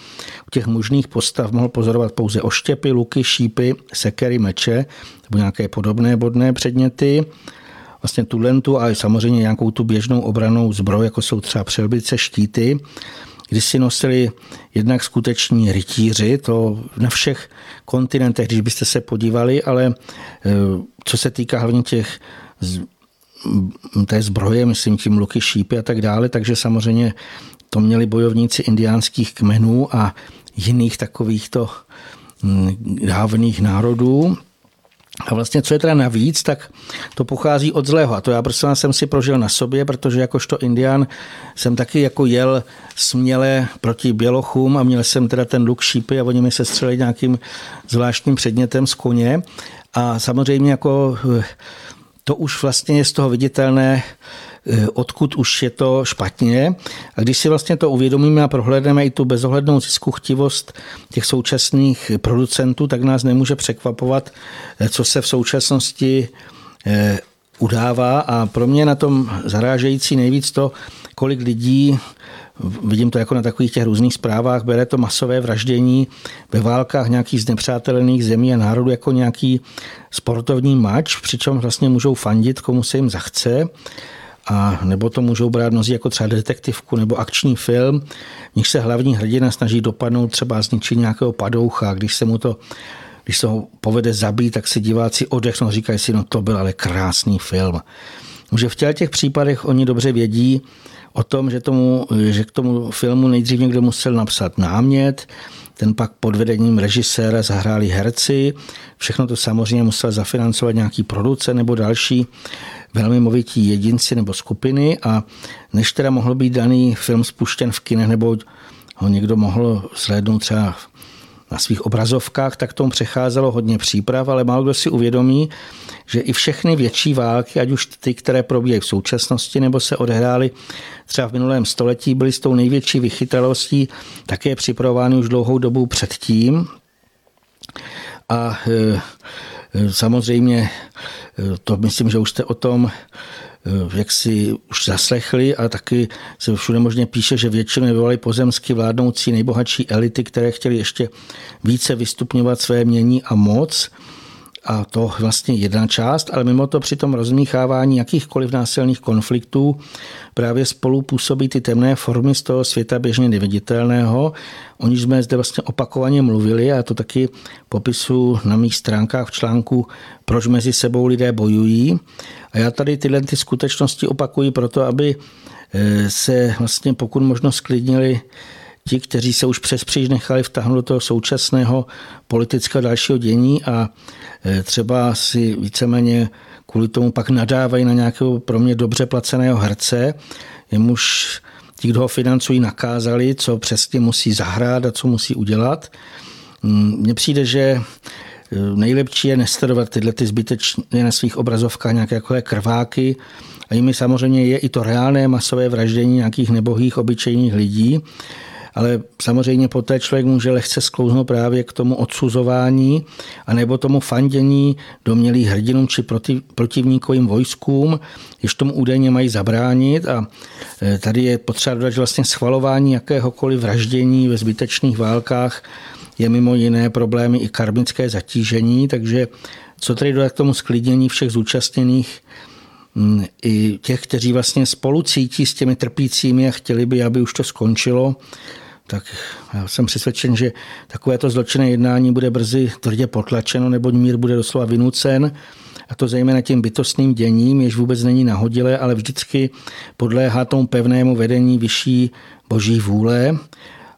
u těch možných postav mohl pozorovat pouze oštěpy, luky, šípy, sekery, meče nebo nějaké podobné bodné předměty vlastně tu lentu a samozřejmě nějakou tu běžnou obranou zbroj, jako jsou třeba přelbice, štíty kdy si nosili jednak skuteční rytíři, to na všech kontinentech, když byste se podívali, ale eh, co se týká hlavně těch té zbroje, myslím tím luky, šípy a tak dále, takže samozřejmě to měli bojovníci indiánských kmenů a jiných takovýchto dávných národů. A vlastně, co je teda navíc, tak to pochází od zlého. A to já prostě jsem si prožil na sobě, protože jakožto indián jsem taky jako jel směle proti bělochům a měl jsem teda ten luk šípy a oni mi se střelili nějakým zvláštním předmětem z koně. A samozřejmě jako eh, to už vlastně je z toho viditelné, odkud už je to špatně. A když si vlastně to uvědomíme a prohlédneme i tu bezohlednou ziskuchtivost těch současných producentů, tak nás nemůže překvapovat, eh, co se v současnosti udává. A pro mě na tom zarážející nejvíc to, kolik lidí vidím to jako na takových těch různých zprávách, bere to masové vraždění ve válkách nějakých znepřátelených zemí a národů jako nějaký sportovní mač, přičem vlastně můžou fandit, komu se jim zachce a nebo to můžou brát mnozí jako třeba detektivku nebo akční film, v nich se hlavní hrdina snaží dopadnout třeba zničit nějakého padoucha, když se mu to když se ho povede zabít, tak si diváci odechnou, říkají si, no to byl ale krásný film. Že v těch případech oni dobře vědí, o tom, že, tomu, že k tomu filmu nejdřív někdo musel napsat námět, ten pak pod vedením režiséra zahráli herci, všechno to samozřejmě musel zafinancovat nějaký producent nebo další velmi movití jedinci nebo skupiny a než teda mohl být daný film spuštěn v kinech nebo ho někdo mohl slednout třeba na svých obrazovkách, tak tomu přecházelo hodně příprav, ale málo kdo si uvědomí, že i všechny větší války, ať už ty, které probíhají v současnosti nebo se odehrály třeba v minulém století, byly s tou největší vychytralostí také připravovány už dlouhou dobu předtím. A e, samozřejmě to myslím, že už jste o tom jak si už zaslechli a taky se všude možně píše, že většinou vyvolali pozemsky vládnoucí nejbohatší elity, které chtěli ještě více vystupňovat své mění a moc a to vlastně jedna část, ale mimo to při tom rozmíchávání jakýchkoliv násilných konfliktů právě spolu působí ty temné formy z toho světa běžně neviditelného. O níž jsme zde vlastně opakovaně mluvili a to taky popisu na mých stránkách v článku Proč mezi sebou lidé bojují. A já tady tyhle ty skutečnosti opakuji proto, aby eh, se vlastně pokud možno sklidnili ti, kteří se už přes příž nechali vtáhnout do toho současného politického dalšího dění a e, třeba si víceméně kvůli tomu pak nadávají na nějakého pro mě dobře placeného herce, jemuž ti, kdo ho financují, nakázali, co přesně musí zahrát a co musí udělat. Mm, mně přijde, že e, nejlepší je nestudovat tyhle ty zbytečně na svých obrazovkách nějaké jako krváky, a jimi samozřejmě je i to reálné masové vraždění nějakých nebohých obyčejných lidí, ale samozřejmě poté člověk může lehce sklouznout právě k tomu odsuzování a nebo tomu fandění domělých hrdinům či proti, protivníkovým vojskům, jež tomu údajně mají zabránit. A e, tady je potřeba dodat, že vlastně schvalování jakéhokoliv vraždění ve zbytečných válkách je mimo jiné problémy i karmické zatížení, takže co tedy dodat k tomu sklidnění všech zúčastněných? Mm, i těch, kteří vlastně spolu cítí s těmi trpícími a chtěli by, aby už to skončilo, tak já jsem přesvědčen, že takovéto zločinné jednání bude brzy tvrdě potlačeno, nebo mír bude doslova vynucen, a to zejména tím bytostným děním, jež vůbec není nahodilé, ale vždycky podléhá tomu pevnému vedení vyšší boží vůle.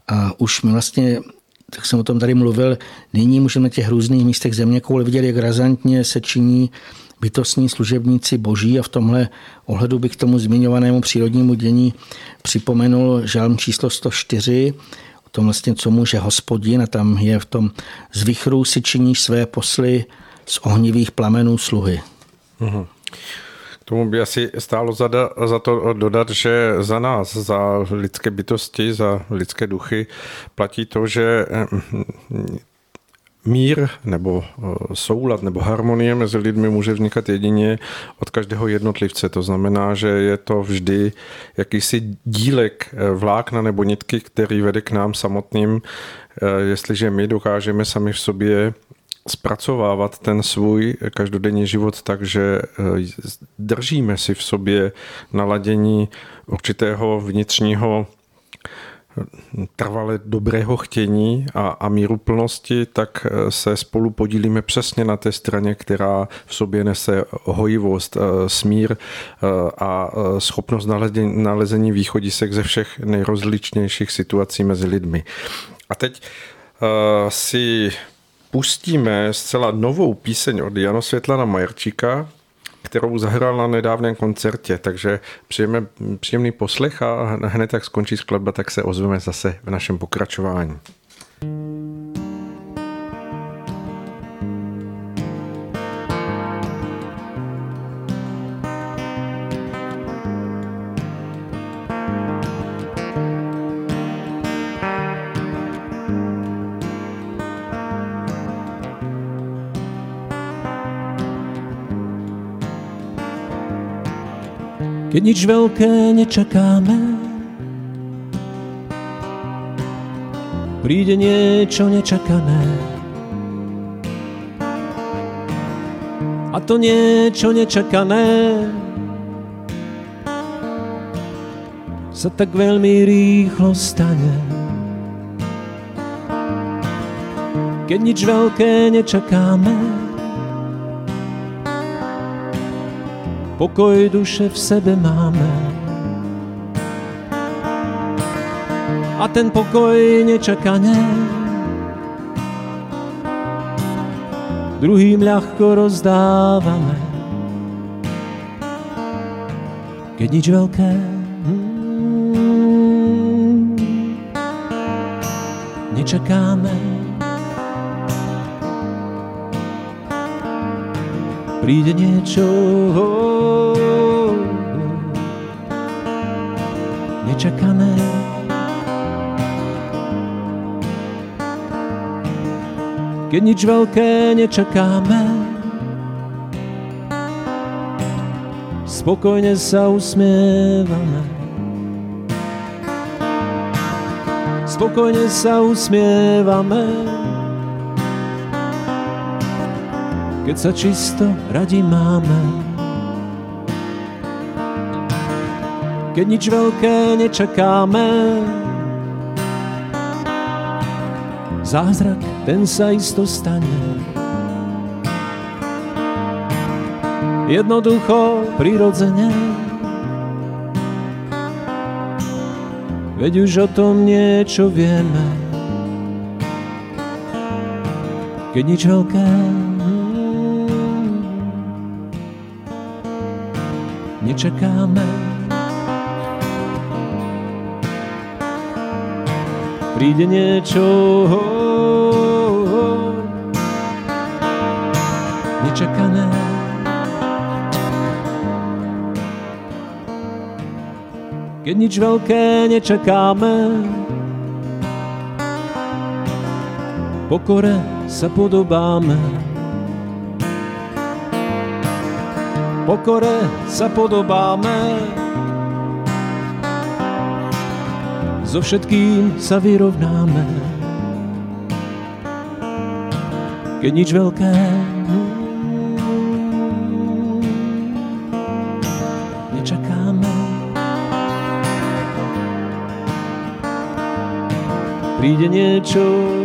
A už mi vlastně tak jsem o tom tady mluvil, nyní můžeme na těch různých místech země kouli vidět, jak razantně se činí bytostní služebníci boží a v tomhle ohledu bych tomu zmiňovanému přírodnímu dění připomenul žálm číslo 104, o tom vlastně, co může hospodin a tam je v tom z vychrů si činíš své posly z ohnivých plamenů sluhy. Mm-hmm. Tomu by asi stálo za, za to dodat, že za nás, za lidské bytosti, za lidské duchy platí to, že mír nebo eh, soulad nebo harmonie mezi lidmi může vznikat jedině od každého jednotlivce. To znamená, že je to vždy jakýsi dílek eh, vlákna nebo nitky, který vede k nám samotným, eh, jestliže my dokážeme sami v sobě zpracovávat ten svůj každodenní život tak, že držíme si v sobě naladění určitého vnitřního trvale dobrého chtění a, a plnosti, tak eh, se spolu podílíme přesně na té straně, která v sobě nese hojivost, eh, smír eh, a schopnost nalezení, nalezení východisek ze všech nejrozličnějších situací mezi lidmi. A teď si pustíme zcela novou píseň od Jana Světlana Majerčíka, kterou zahrál na nedávném koncertě, takže přijeme příjemný poslech a hned jak skončí skladba, tak se ozveme zase v našem pokračování. Keď nič veľké nečakáme. Príde niečo nečakané. A to niečo nečakané sa tak veľmi rýchlo stane. Keď nič veľké nečakáme, pokoj duše v sebe máme. A ten pokoj nečakane druhým ľahko rozdávame. Keď nič veľké mm, nečakáme, príde niečo, nečakané. Keď nič veľké nečakáme, spokojne sa usmievame. Spokojne sa usmievame, keď sa čisto radi máme. keď nič veľké nečakáme. Zázrak, ten sa isto stane. Jednoducho, prirodzene. Veď už o tom niečo vieme. Keď nič veľké nečakáme. príde niečo nečakané. Keď nič veľké nečakáme, pokore sa podobáme. Pokore sa podobáme. so všetkým sa vyrovnáme. Keď nič veľké nečakáme. Príde niečo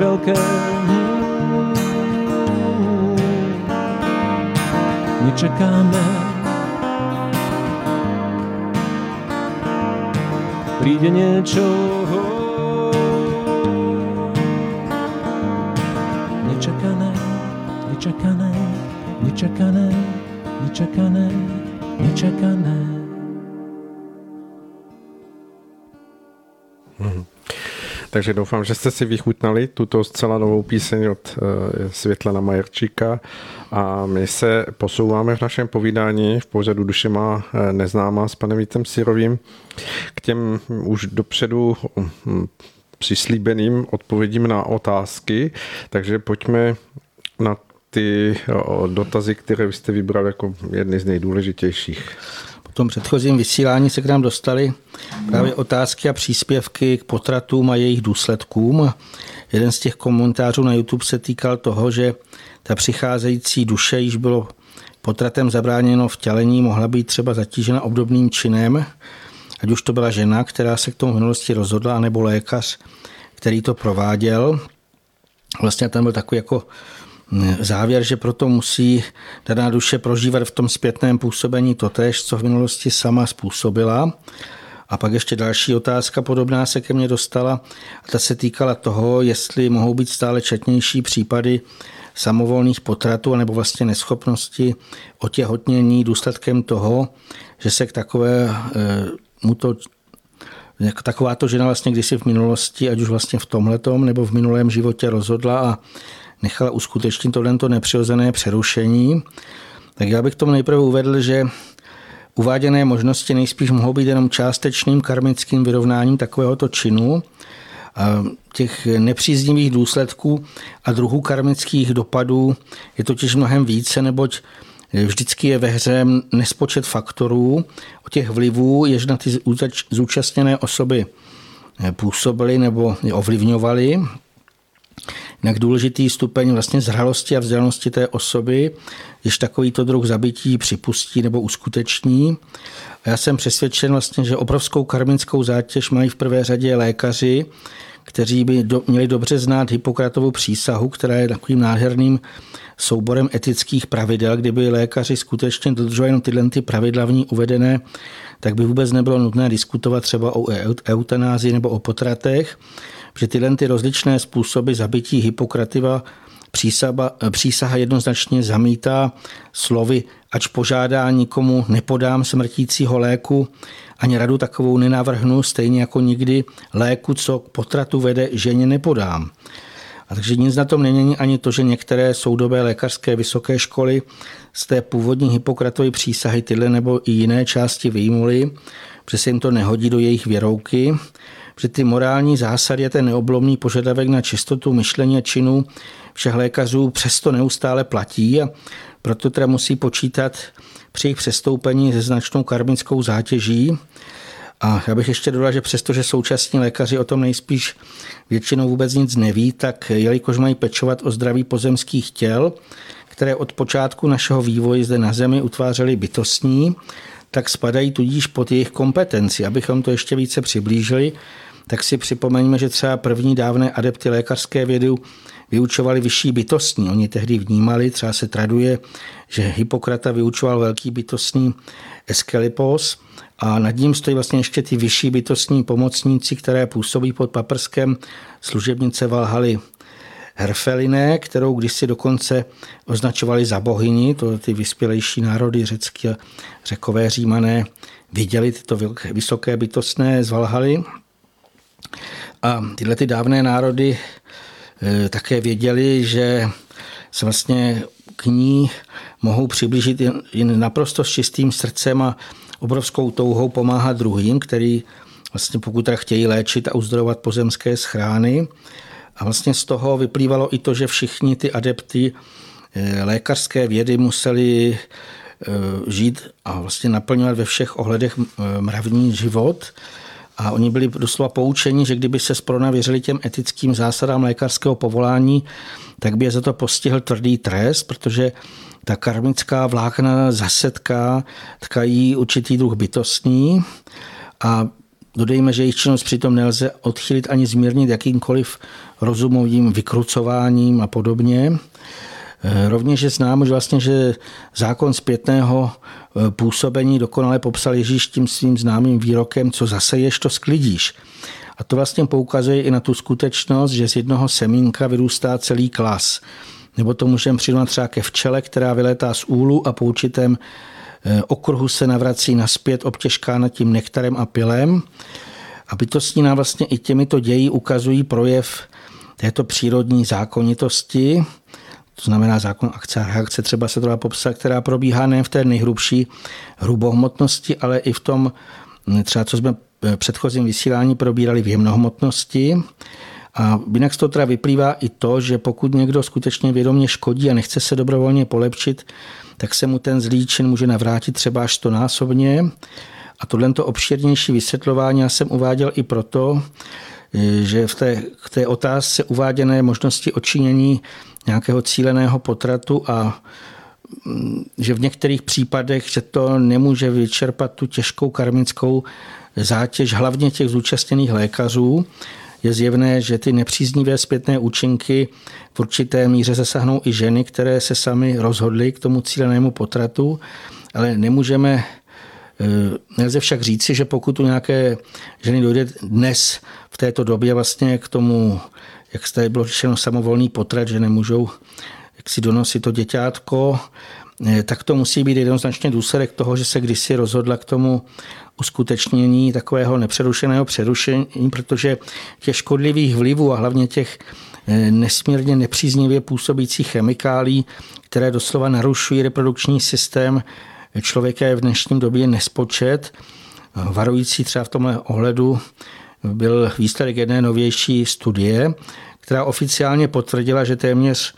nič veľké nečakáme. Príde niečo nečakané, Takže doufám, že jste si vychutnali tuto zcela novou píseň od eh, Světlana Majerčíka a my se posouváme v našem povídání v pořadu Duše má eh, neznámá s panem Vítem Sirovým k těm už dopředu hm, přislíbeným odpovědím na otázky, takže pojďme na ty dotazy, které jste vybral jako jedny z nejdůležitějších. Po tom předchozím vysílání se k nám dostali právě otázky a příspěvky k potratům a jejich důsledkům. Jeden z těch komentářů na YouTube se týkal toho, že ta přicházející duše již bylo potratem zabráněno vtělení, mohla být třeba zatížena obdobným činem, ať už to byla žena, která se k tomu v minulosti rozhodla, nebo lékař, který to prováděl. Vlastně tam byl takový jako závěr, že proto musí daná duše prožívat v tom zpětném působení totéž, co v minulosti sama způsobila. A pak ještě další otázka podobná se ke mně dostala a ta se týkala toho, jestli mohou být stále četnější případy samovolných potratů nebo vlastně neschopnosti otěhotnění důsledkem toho, že se k takové mu to takováto žena vlastně kdysi v minulosti, ať už vlastně v tomhletom nebo v minulém životě rozhodla a nechala uskutečnit tohle nepřirozené přerušení, tak já bych tomu nejprve uvedl, že uváděné možnosti nejspíš mohou být jenom částečným karmickým vyrovnáním takovéhoto činu. Těch nepříznivých důsledků a druhů karmických dopadů je totiž mnohem více, neboť vždycky je ve hře nespočet faktorů, o těch vlivů, jež na ty zúčastněné osoby působily nebo ovlivňovaly. Jinak důležitý stupeň vlastně zralosti a vzdělanosti té osoby, když takovýto druh zabití připustí nebo uskuteční. A já jsem přesvědčen vlastně, že obrovskou karmickou zátěž mají v prvé řadě lékaři, kteří by do, měli dobře znát Hippokratovu přísahu, která je takovým nádherným souborem etických pravidel, kdyby lékaři skutečně dodržovali tyhle ty pravidla v ní uvedené, tak by vůbec nebylo nutné diskutovat třeba o eutanázii nebo o potratech, že tyhle ty rozličné způsoby zabití Hippokrativa přísaha, přísaha jednoznačně zamítá slovy, ač požádá nikomu nepodám smrtícího léku, ani radu takovou nenavrhnu, stejně jako nikdy léku, co k potratu vede, ženě nepodám. A takže nic na tom není ani to, že některé soudobé lékařské vysoké školy z té původní Hippokratovy přísahy tyhle nebo i jiné části vyjmuly, že se jim to nehodí do jejich věrouky, že ty morální zásady a ten neoblomný požadavek na čistotu myšlení a činů všech lékařů přesto neustále platí a proto teda musí počítat při jejich přestoupení se značnou karmickou zátěží. A já bych ještě dodal, že přestože současní lékaři o tom nejspíš většinou vůbec nic neví, tak jelikož mají pečovat o zdraví pozemských těl, které od počátku našeho vývoje zde na Zemi utvářely bytostní, tak spadají tudíž pod jejich kompetenci. Abychom to ještě více přiblížili, tak si připomeňme, že třeba první dávné adepty lékařské vědy vyučovali vyšší bytostní. Oni tehdy vnímali, třeba se traduje, že Hippokrata vyučoval velký bytostní Eskelipos a nad ním stojí vlastně ještě ty vyšší bytostní pomocníci, které působí pod paprskem služebnice Valhaly Herfeliné, kterou kdysi dokonce označovali za bohyni, to ty vyspělejší národy řecky a řekové římané viděli tyto vysoké bytostné z Valhaly. A tyhle ty dávné národy eh, také věděli, že se vlastně k ní mohou přiblížit jen naprosto s čistým srdcem a obrovskou touhou pomáhat druhým, který vlastně pokud chtějí léčit a uzdravovat pozemské schrány. A vlastně z toho vyplývalo i to, že všichni ty adepty eh, lékařské vědy museli eh, žít a vlastně naplňovat ve všech ohledech mravní život. A oni byli doslova poučeni, že kdyby se sprona věřili těm etickým zásadám lékařského povolání, tak by je za to postihl tvrdý trest, protože ta karmická vlákna zasetká tkají určitý druh bytostní a dodejme, že jejich činnost přitom nelze odchylit ani zmírnit jakýmkoliv rozumovým vykrucováním a podobně. Eh, rovněž je známo, že vlastně, že zákon zpětného eh, působení dokonale popsal Ježíš tím svým známým výrokem, co zaseješ, to sklidíš. A to vlastně poukazuje i na tu skutečnost, že z jednoho semínka vyrůstá celý klas. Nebo to můžeme přirovnat třeba ke včele, která vylétá z úlu a po určitém eh, okruhu se navrací naspět obtěžkána tím nektarem a pilem. A bytostní nám vlastně i těmito dějí ukazují projev této přírodní zákonitosti, to znamená zákon akce a reakce, třeba se to dá popsat, která probíhá nejen v té nejhrubší hrubohmotnosti, ale i v tom, třeba co jsme v předchozím vysílání probírali v jemnohmotnosti. A jinak z toho teda vyplývá i to, že pokud někdo skutečně vědomě škodí a nechce se dobrovolně polepšit, tak se mu ten zlý čin může navrátit třeba až to násobně. A tohle obširnější vysvětlování já jsem uváděl i proto, že v té, v té otázce uváděné možnosti očinění nějakého cíleného potratu a mm, že v některých případech, že to nemůže vyčerpat tu těžkou karmickou zátěž, hlavně těch zúčastněných lékařů, je zjevné, že ty nepříznivé zpětné účinky v určité míře zasahnou i ženy, které se sami rozhodly k tomu cílenému potratu, ale nemůžeme eh, Nelze však říci, že pokud u nějaké ženy dojde dnes v této době vlastně k tomu, jak jste bylo řečeno, samovolný potrat, že nemůžou jak si donosit to děťátko, eh, tak to musí být jednoznačně důsledek toho, že se kdysi rozhodla k tomu uskutečnění takového nepřerušeného přerušení, protože těch škodlivých vlivů a hlavně těch eh, nesmírně nepříznivě působících chemikálí, které doslova narušují reprodukční systém člověka je v dnešním době nespočet. Varující třeba v tomhle ohledu byl výsledek jedné novější studie, která oficiálně potvrdila, že téměř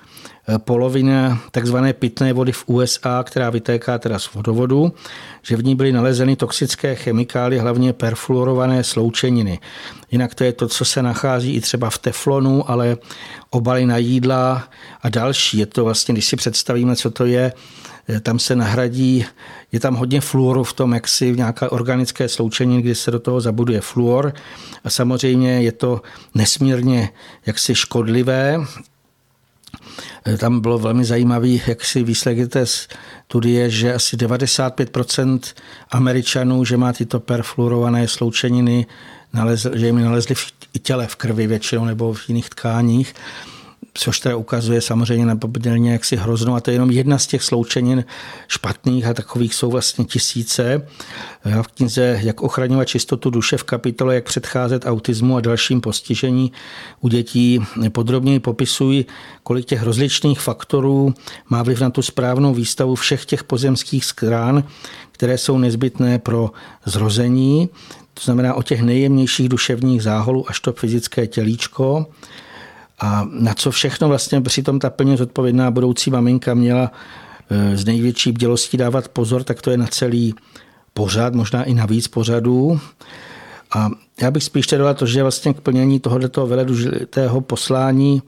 Eh, polovina takzvané pitné vody v USA, která vytéká teda z vodovodu, že v ní byly nalezeny toxické chemikály, hlavně perfluorované sloučeniny. Jinak to je to, co se nachází i třeba v teflonu, ale obaly na jídla a další. Je to vlastně, když si představíme, co to je, tam se nahradí, je tam hodně fluoru v tom, jak si v nějaké organické sloučení, kdy se do toho zabuduje fluor. A samozřejmě je to nesmírně jaksi škodlivé, Eh, tam bylo velmi zajímavý, jak si výsledky té studie, že asi 95% Američanů, že má tyto perfluorované sloučeniny, že jim nalezli v těle, v krvi většinou nebo v jiných tkáních což teda ukazuje samozřejmě poměrně jaksi hroznou. A to je jenom jedna z těch sloučenin špatných a takových jsou vlastně tisíce. Já v knize Jak ochraňovat čistotu duše v kapitole Jak předcházet autismu a dalším postižení u dětí podrobněji popisují, kolik těch rozličných faktorů má vliv na tu správnou výstavu všech těch pozemských skrán, které jsou nezbytné pro zrození. To znamená o těch nejjemnějších duševních záholů až to fyzické tělíčko. A na co všechno vlastně přitom ta plně zodpovědná budoucí maminka měla e, z největší bdělostí dávat pozor, tak to je na celý pořad, možná i na víc pořadů. A já bych spíš teda to, že vlastně k plnění tohoto veledůležitého poslání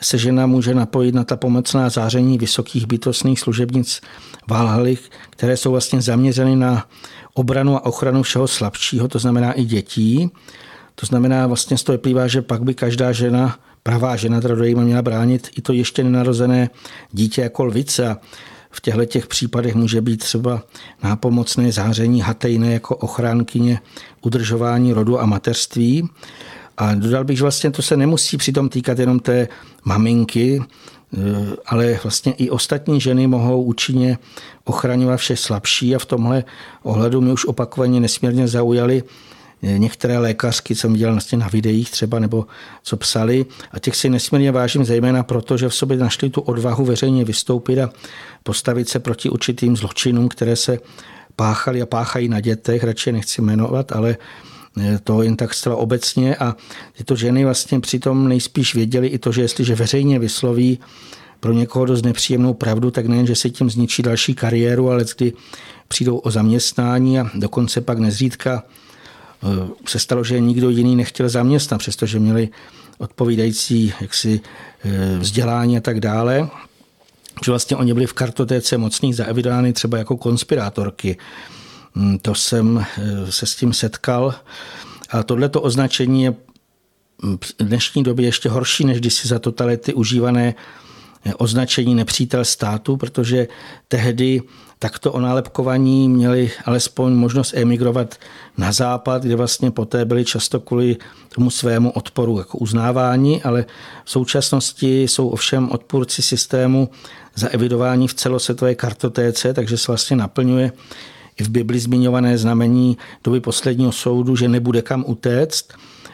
se žena může napojit na ta pomocná záření vysokých bytostných služebnic Valhaly, které jsou vlastně zaměřeny na obranu a ochranu všeho slabšího, to znamená i dětí. To znamená, vlastně z toho vyplývá, že pak by každá žena pravá žena teda do měla bránit i to ještě nenarozené dítě jako lvice. V těchto těch případech může být třeba nápomocné záření hatejné jako ochránkyně udržování rodu a mateřství. A dodal bych, že vlastně to se nemusí přitom týkat jenom té maminky, eh, ale vlastně i ostatní ženy mohou účinně ochraňovat vše slabší a v tomhle ohledu mi už opakovaně nesmírně zaujaly některé lékařky, co viděl vlastně na videích třeba, nebo co psali. A těch si nesmírně vážím, zejména proto, že v sobě našli tu odvahu veřejně vystoupit a postavit se proti určitým zločinům, které se páchali a páchají na dětech, radši nechci jmenovat, ale eh, to jen tak zcela obecně a tyto ženy vlastně přitom nejspíš věděli i to, že jestliže veřejně vysloví pro někoho dost nepříjemnou pravdu, tak nejen, že se tím zničí další kariéru, ale kdy přijdou o zaměstnání a dokonce pak nezřídka se stalo, že nikdo jiný nechtěl zaměstnat, přestože měli odpovídající jaksi, eh, vzdělání a tak dále. Že vlastně oni byli v kartotéce mocných zaevidovány třeba jako konspirátorky. Hm, to jsem eh, se s tím setkal. A tohleto označení je hm, v dnešní době ještě horší, než když si za totality užívané označení nepřítel státu, protože tehdy takto onálepkovaní měli alespoň možnost emigrovat na západ, kde vlastně poté byli často kvůli tomu svému odporu jako uznávání, ale v současnosti jsou ovšem odpůrci systému za evidování v celosvětové kartotéce, takže se vlastně naplňuje i v Bibli zmiňované znamení doby posledního soudu, že nebude kam utéct.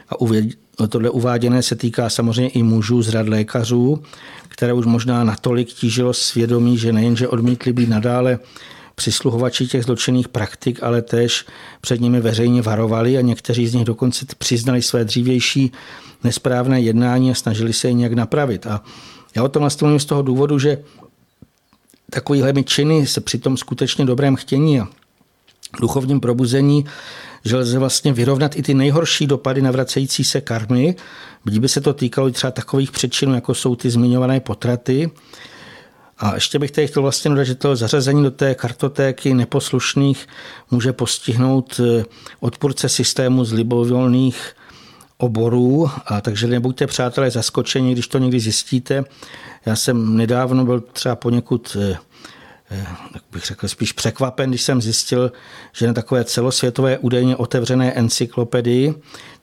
A tohle uváděné se týká samozřejmě i mužů z rad lékařů, které už možná natolik tížilo svědomí, že nejenže odmítli být nadále přisluhovači těch zločinných praktik, ale též před nimi veřejně varovali a někteří z nich dokonce přiznali své dřívější nesprávné jednání a snažili se je nějak napravit. A já o tom vlastně mluvím z toho důvodu, že takovýhle činy se při tom skutečně dobrém chtění a duchovním probuzení že lze vlastně vyrovnat i ty nejhorší dopady navracející se karmy. Kdyby se to týkalo třeba takových přečinů, jako jsou ty zmiňované potraty. A ještě bych tady chtěl vlastně dodat, že to zařazení do té kartotéky neposlušných může postihnout eh, odpůrce systému z libovolných oborů, a takže nebuďte přátelé zaskočeni, když to někdy zjistíte. Já jsem nedávno byl třeba poněkud eh, eh, jak bych řekl, spíš překvapen, když jsem zjistil, že na takové celosvětové údajně otevřené encyklopedii,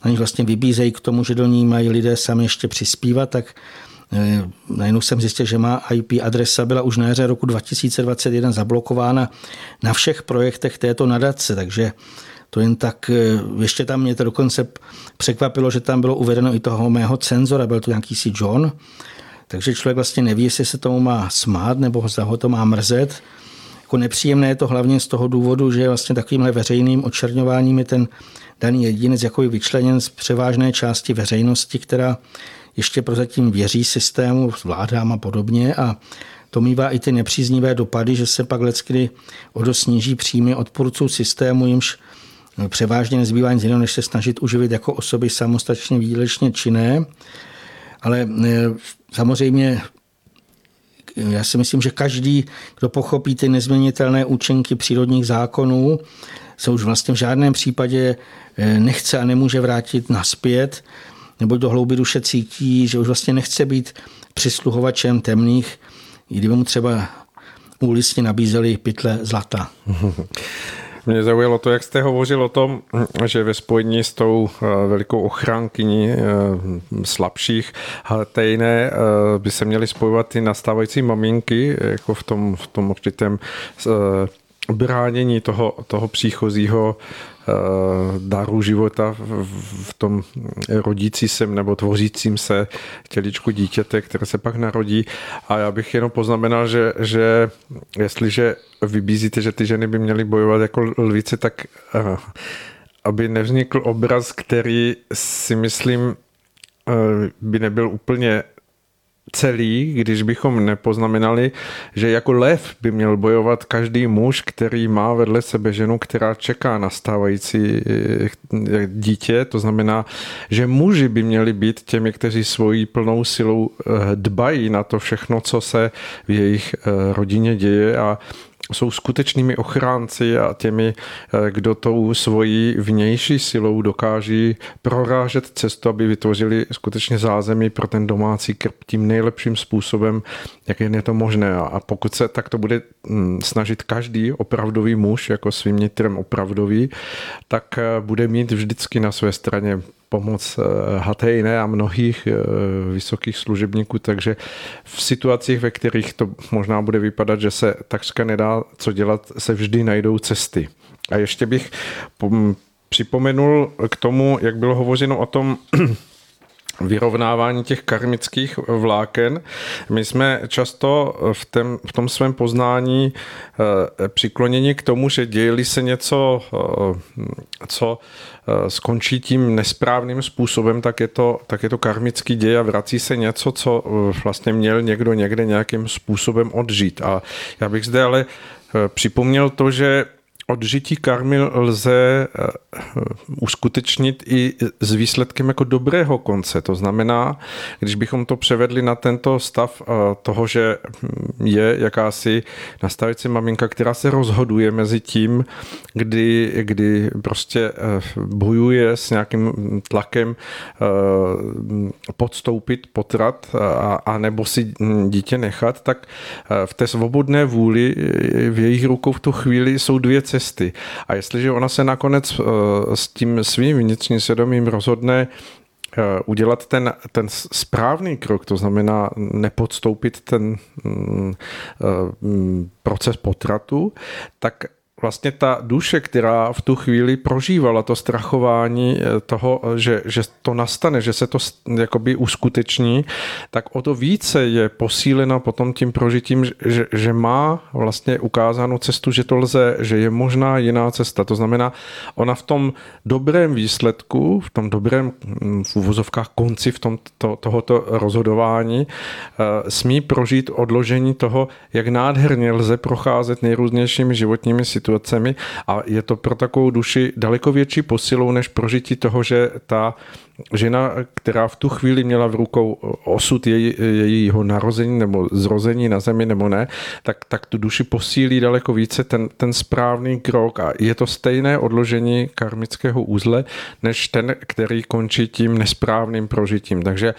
na nich vlastně vybízejí k tomu, že do ní mají lidé sami ještě přispívat, tak eh, najednou jsem zjistil, že má IP adresa byla už na jaře roku 2021 zablokována na všech projektech této nadace, takže to jen tak, ještě tam mě to dokonce překvapilo, že tam bylo uvedeno i toho mého cenzora, byl to nějaký si John, takže člověk vlastně neví, jestli se tomu má smát nebo zda ho to má mrzet. Jako nepříjemné je to hlavně z toho důvodu, že vlastně takovýmhle veřejným očerňováním je ten daný jedinec jako vyčleněn z převážné části veřejnosti, která ještě prozatím věří systému, vládám a podobně a to mývá i ty nepříznivé dopady, že se pak leckdy o dost sníží příjmy odpůrců systému, jimž převážně nezbývá nic jiného, než se snažit uživit jako osoby samostatně výdělečně činné. Ale samozřejmě já si myslím, že každý, kdo pochopí ty nezměnitelné účinky přírodních zákonů, se už vlastně v žádném případě eh, nechce a nemůže vrátit naspět, nebo do hlouby duše cítí, že už vlastně nechce být přisluhovačem temných, i kdyby mu třeba úlisně nabízeli pytle zlata. Mě zaujalo to, jak jste hovořil o tom, že ve spojení s tou eh, velikou ochránkyní eh, slabších hatejné eh, by se měly spojovat ty nastávající maminky, jako v tom, v tom určitém bránění toho, toho příchozího Eh, daru života v tom rodící se nebo tvořícím se těličku dítěte, které se pak narodí. A já bych jenom poznamenal, že, že jestliže vybízíte, že ty ženy by měly bojovat jako lvice, tak eh, aby nevznikl obraz, který si myslím eh, by nebyl úplně celý, když bychom nepoznamenali, že jako lev by měl bojovat každý muž, který má vedle sebe ženu, která čeká na stávající eh, dítě. To znamená, že muži by měli být těmi, kteří svojí plnou silou eh, dbají na to všechno, co se v jejich eh, rodině děje a jsou skutečnými ochránci a těmi, eh, kdo tou svojí vnější silou dokáží prorážet cestu, aby vytvořili skutečně zázemí pro ten domácí krb tím nejlepším způsobem, jak jen je to možné. A pokud se tak to bude hm, snažit každý opravdový muž, jako svým nitrem opravdový, tak eh, bude mít vždycky na své straně pomoc eh, Hatejné a mnohých eh, vysokých služebníků, takže v situacích, ve kterých to možná bude vypadat, že se takřka nedá co dělat, se vždy najdou cesty. A ještě bych připomenul k tomu, jak bylo hovořeno o tom, vyrovnávání těch karmických vláken. My jsme často v, tém, v tom svém poznání eh, přikloněni k tomu, že dějeli se něco, eh, co eh, skončí tím nesprávným způsobem, tak je, to, tak je to karmický děj a vrací se něco, co vlastně měl někdo někde nějakým způsobem odžít. A já bych zde ale připomněl to, že odžití karmy lze eh, uskutečnit i s výsledkem jako dobrého konce. To znamená, když bychom to převedli na tento stav eh, toho, že je jakási nastavící maminka, která se rozhoduje mezi tím, kdy, kdy prostě eh, bojuje s nějakým tlakem podstoupit potrat a, a nebo si dítě nechat, tak v té svobodné vůli v jejich rukou v tu chvíli jsou dvě cesty cesty. A jestliže ona se nakonec eh, s tím svým vnitřním svědomím rozhodne eh, udělat ten, ten správný krok, to znamená nepodstoupit ten mm, eh, proces potratu, tak vlastně ta duše, která v tu chvíli prožívala to strachování eh, toho, že, že to nastane, že se to jakoby uskuteční, tak o to více je posílena potom tím prožitím, že, že má vlastně ukázanou cestu, že to lze, že je možná jiná cesta. To znamená, ona v tom dobrém výsledku, v tom dobrém hm, v uvozovkách konci v tom, to, tohoto rozhodování eh, smí prožít odložení toho, jak nádherně lze procházet nejrůznějšími životními situacemi situacemi a je to pro takovou duši daleko větší posilou než prožití toho, že ta žena, která v tu chvíli měla v rukou osud její, jejího narození nebo zrození na zemi nebo ne, tak, tak tu duši posílí daleko více ten, ten správný krok a je to stejné odložení karmického úzle, než ten, který končí tím nesprávným prožitím. Takže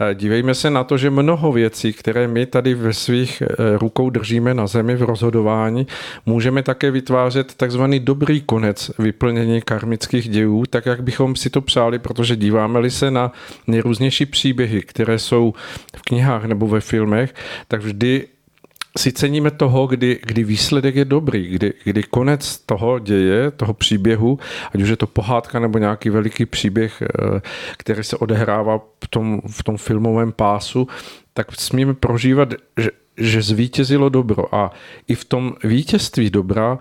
eh, dívejme se na to, že mnoho věcí, které my tady ve svých eh, rukou držíme na zemi v rozhodování, můžeme také vytvářet takzvaný dobrý konec vyplnění karmických dějů, tak jak bychom si to přáli, protože díváme-li se na nejrůznější příběhy, které jsou v knihách nebo ve filmech, tak vždy si ceníme toho, kdy, kdy výsledek je dobrý, kdy, kdy konec toho děje, toho příběhu, ať už je to pohádka nebo nějaký veliký příběh, eh, který se odehrává v tom, v tom filmovém pásu, tak smíme prožívat, že, že zvítězilo dobro. A i v tom vítězství dobra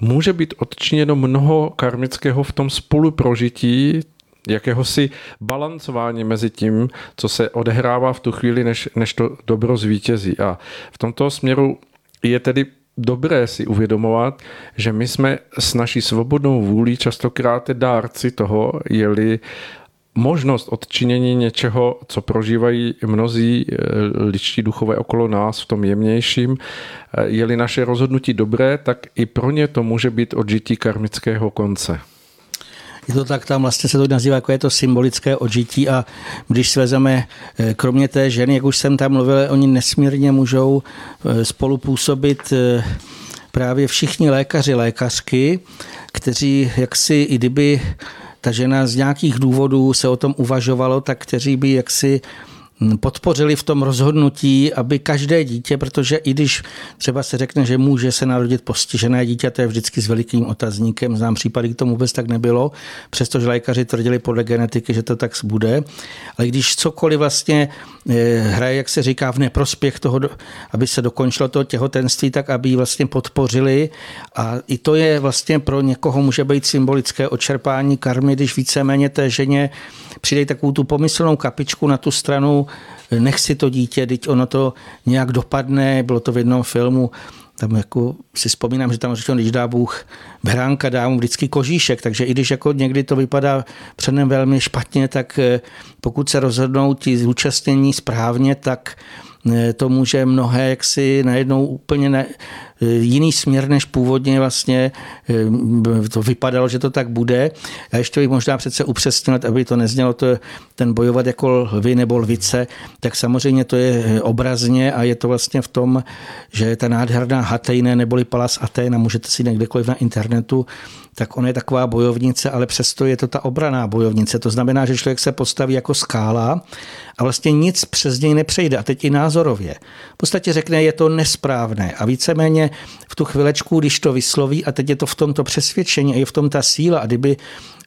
může být odčiněno mnoho karmického v tom spoluprožití jakéhosi balancování mezi tím, co se odehrává v tu chvíli, než, než to dobro zvítězí. A v tomto směru je tedy dobré si uvědomovat, že my jsme s naší svobodnou vůlí častokrát dárci toho, jeli možnost odčinění něčeho, co prožívají mnozí eh, ličtí duchové okolo nás v tom jemnějším, eh, je-li naše rozhodnutí dobré, tak i pro ně to může být odžití karmického konce. Je to tak, tam vlastně se to nazývá jako je to symbolické odžití a když svezeme, eh, kromě té ženy, jak už jsem tam mluvil, oni nesmírně můžou spolupůsobit právě všichni lékaři, lékařky, kteří jaksi i kdyby ta žena z nějakých důvodů se o tom uvažovalo, tak kteří by jaksi podpořili v tom rozhodnutí, aby každé dítě, protože i když třeba se řekne, že může se narodit postižené dítě, to je vždycky s velikým otazníkem, znám případy, k tomu vůbec tak nebylo, přestože lékaři tvrdili podle genetiky, že to tak bude. Ale když cokoliv vlastně eh, hraje, jak se říká, v neprospěch toho, aby se dokončilo to těhotenství, tak aby ji vlastně podpořili. A i to je vlastně pro někoho může být symbolické očerpání karmy, když víceméně té ženě přidej takovou tu pomyslnou kapičku na tu stranu, nech si to dítě, teď ono to nějak dopadne, bylo to v jednom filmu, tam jako si vzpomínám, že tam říkal, když dá Bůh beránka, dá mu vždycky kožíšek, takže i když jako někdy to vypadá předem velmi špatně, tak eh, pokud se rozhodnou ti zúčastnění správně, tak eh, to může mnohé jaksi najednou úplně ne, jiný směr, než původně vlastně eh, to vypadalo, že to tak bude. A ještě bych možná přece upřesnil, aby to neznělo to, ten bojovat jako lvy nebo lvice, tak samozřejmě to je eh, obrazně a je to vlastně v tom, že ta nádherná Hatejne neboli Palas Aténa, můžete si někdekoliv na internetu tak ona je taková bojovnice, ale přesto je to ta obraná bojovnice. To znamená, že člověk se postaví jako skála a vlastně nic přes něj nepřejde. A teď i názorově. V podstatě řekne, je to nesprávné. A víceméně v tu chvilečku, když to vysloví, a teď je to v tomto přesvědčení a je v tom ta síla, a kdyby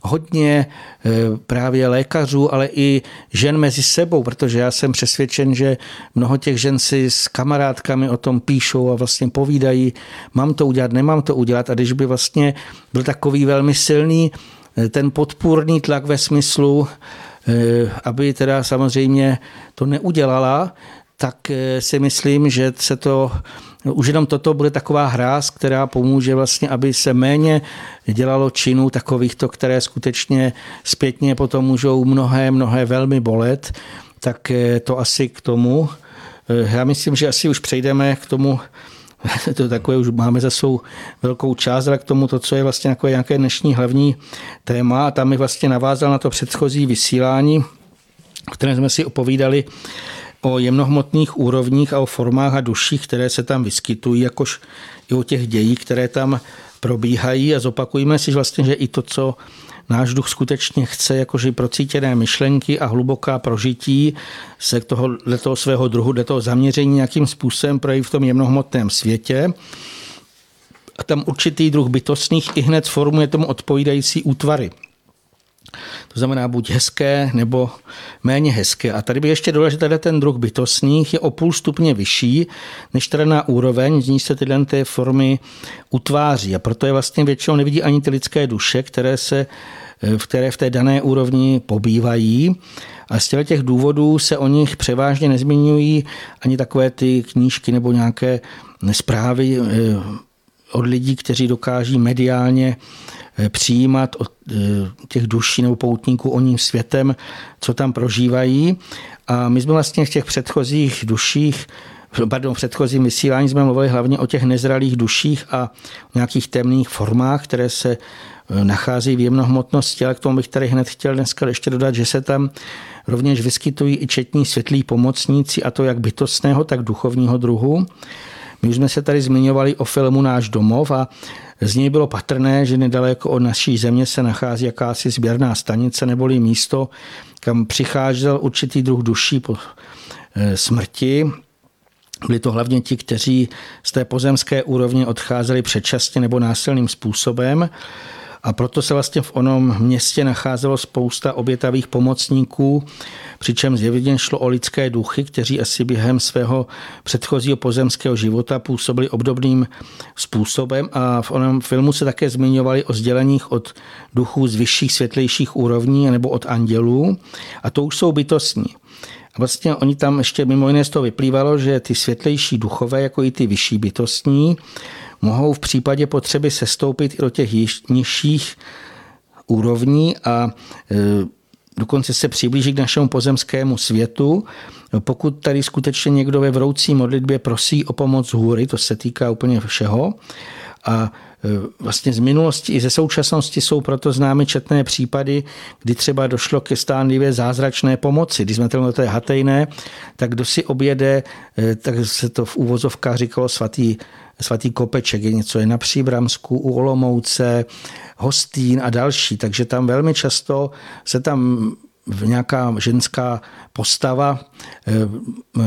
hodně eh, právě lékařů, ale i žen mezi sebou, protože já jsem přesvědčen, že mnoho těch žen si s kamarádkami o tom píšou a vlastně povídají, mám to udělat, nemám to udělat. A když by vlastně byl takový velmi silný eh, ten podpůrný tlak ve smyslu, eh, aby teda samozřejmě to neudělala, tak si myslím, že se to už jenom toto bude taková hráz, která pomůže vlastně, aby se méně dělalo činů takovýchto, které skutečně zpětně potom můžou mnohé, mnohé velmi bolet, tak eh, to asi k tomu. Eh, já myslím, že asi už přejdeme k tomu, to takové už máme za svou velkou část, ale k tomu to, co je vlastně jako nějaké dnešní hlavní téma. A tam mi vlastně navázal na to předchozí vysílání, které jsme si opovídali o jemnohmotných úrovních a o formách a duších, které se tam vyskytují, jakož i o těch dějí, které tam probíhají a zopakujeme si vlastně, že i to, co náš duch skutečně chce, jakože procítěné myšlenky a hluboká prožití se toho, toho svého druhu, do toho zaměření nějakým způsobem projeví v tom jemnohmotném světě. A tam určitý druh bytostných i hned formuje tomu odpovídající útvary. To znamená buď hezké nebo méně hezké. A tady by ještě důležité, ten druh bytostných je o půl stupně vyšší než teda na úroveň, z ní se tyhle ty formy utváří. A proto je vlastně většinou nevidí ani ty lidské duše, které se v které v té dané úrovni pobývají. A z těch důvodů se o nich převážně nezmiňují ani takové ty knížky nebo nějaké zprávy eh, od lidí, kteří dokáží mediálně eh, přijímat od eh, těch duší nebo poutníků o ním světem, co tam prožívají. A my jsme vlastně v těch předchozích duších pardon, v předchozím vysílání jsme mluvili hlavně o těch nezralých duších a nějakých temných formách, které se nachází v jemnohmotnosti, ale k tomu bych tady hned chtěl dneska ještě dodat, že se tam rovněž vyskytují i četní světlí pomocníci, a to jak bytostného, tak duchovního druhu. My jsme se tady zmiňovali o filmu Náš domov a z něj bylo patrné, že nedaleko od naší země se nachází jakási sběrná stanice neboli místo, kam přicházel určitý druh duší po eh, smrti. Byli to hlavně ti, kteří z té pozemské úrovně odcházeli předčasně nebo násilným způsobem. A proto se vlastně v onom městě nacházelo spousta obětavých pomocníků, přičemž zjevně šlo o lidské duchy, kteří asi během svého předchozího pozemského života působili obdobným způsobem a v onom filmu se také zmiňovali o sděleních od duchů z vyšších světlejších úrovní nebo od andělů a to už jsou bytostní. A vlastně oni tam ještě mimo jiné z toho vyplývalo, že ty světlejší duchové, jako i ty vyšší bytostní, mohou v případě potřeby sestoupit i do těch nižších úrovní a e, dokonce se přiblíží k našemu pozemskému světu. Pokud tady skutečně někdo ve vroucí modlitbě prosí o pomoc hůry, to se týká úplně všeho, a vlastně z minulosti i ze současnosti jsou proto známy četné případy, kdy třeba došlo ke stánlivě zázračné pomoci. Když jsme to je hatejné, tak kdo si objede, e, tak se to v úvozovkách říkalo svatý svatý Kopeček, je něco je na Příbramsku, u Olomouce, Hostín a další. Takže tam velmi často se tam nějaká ženská postava eh,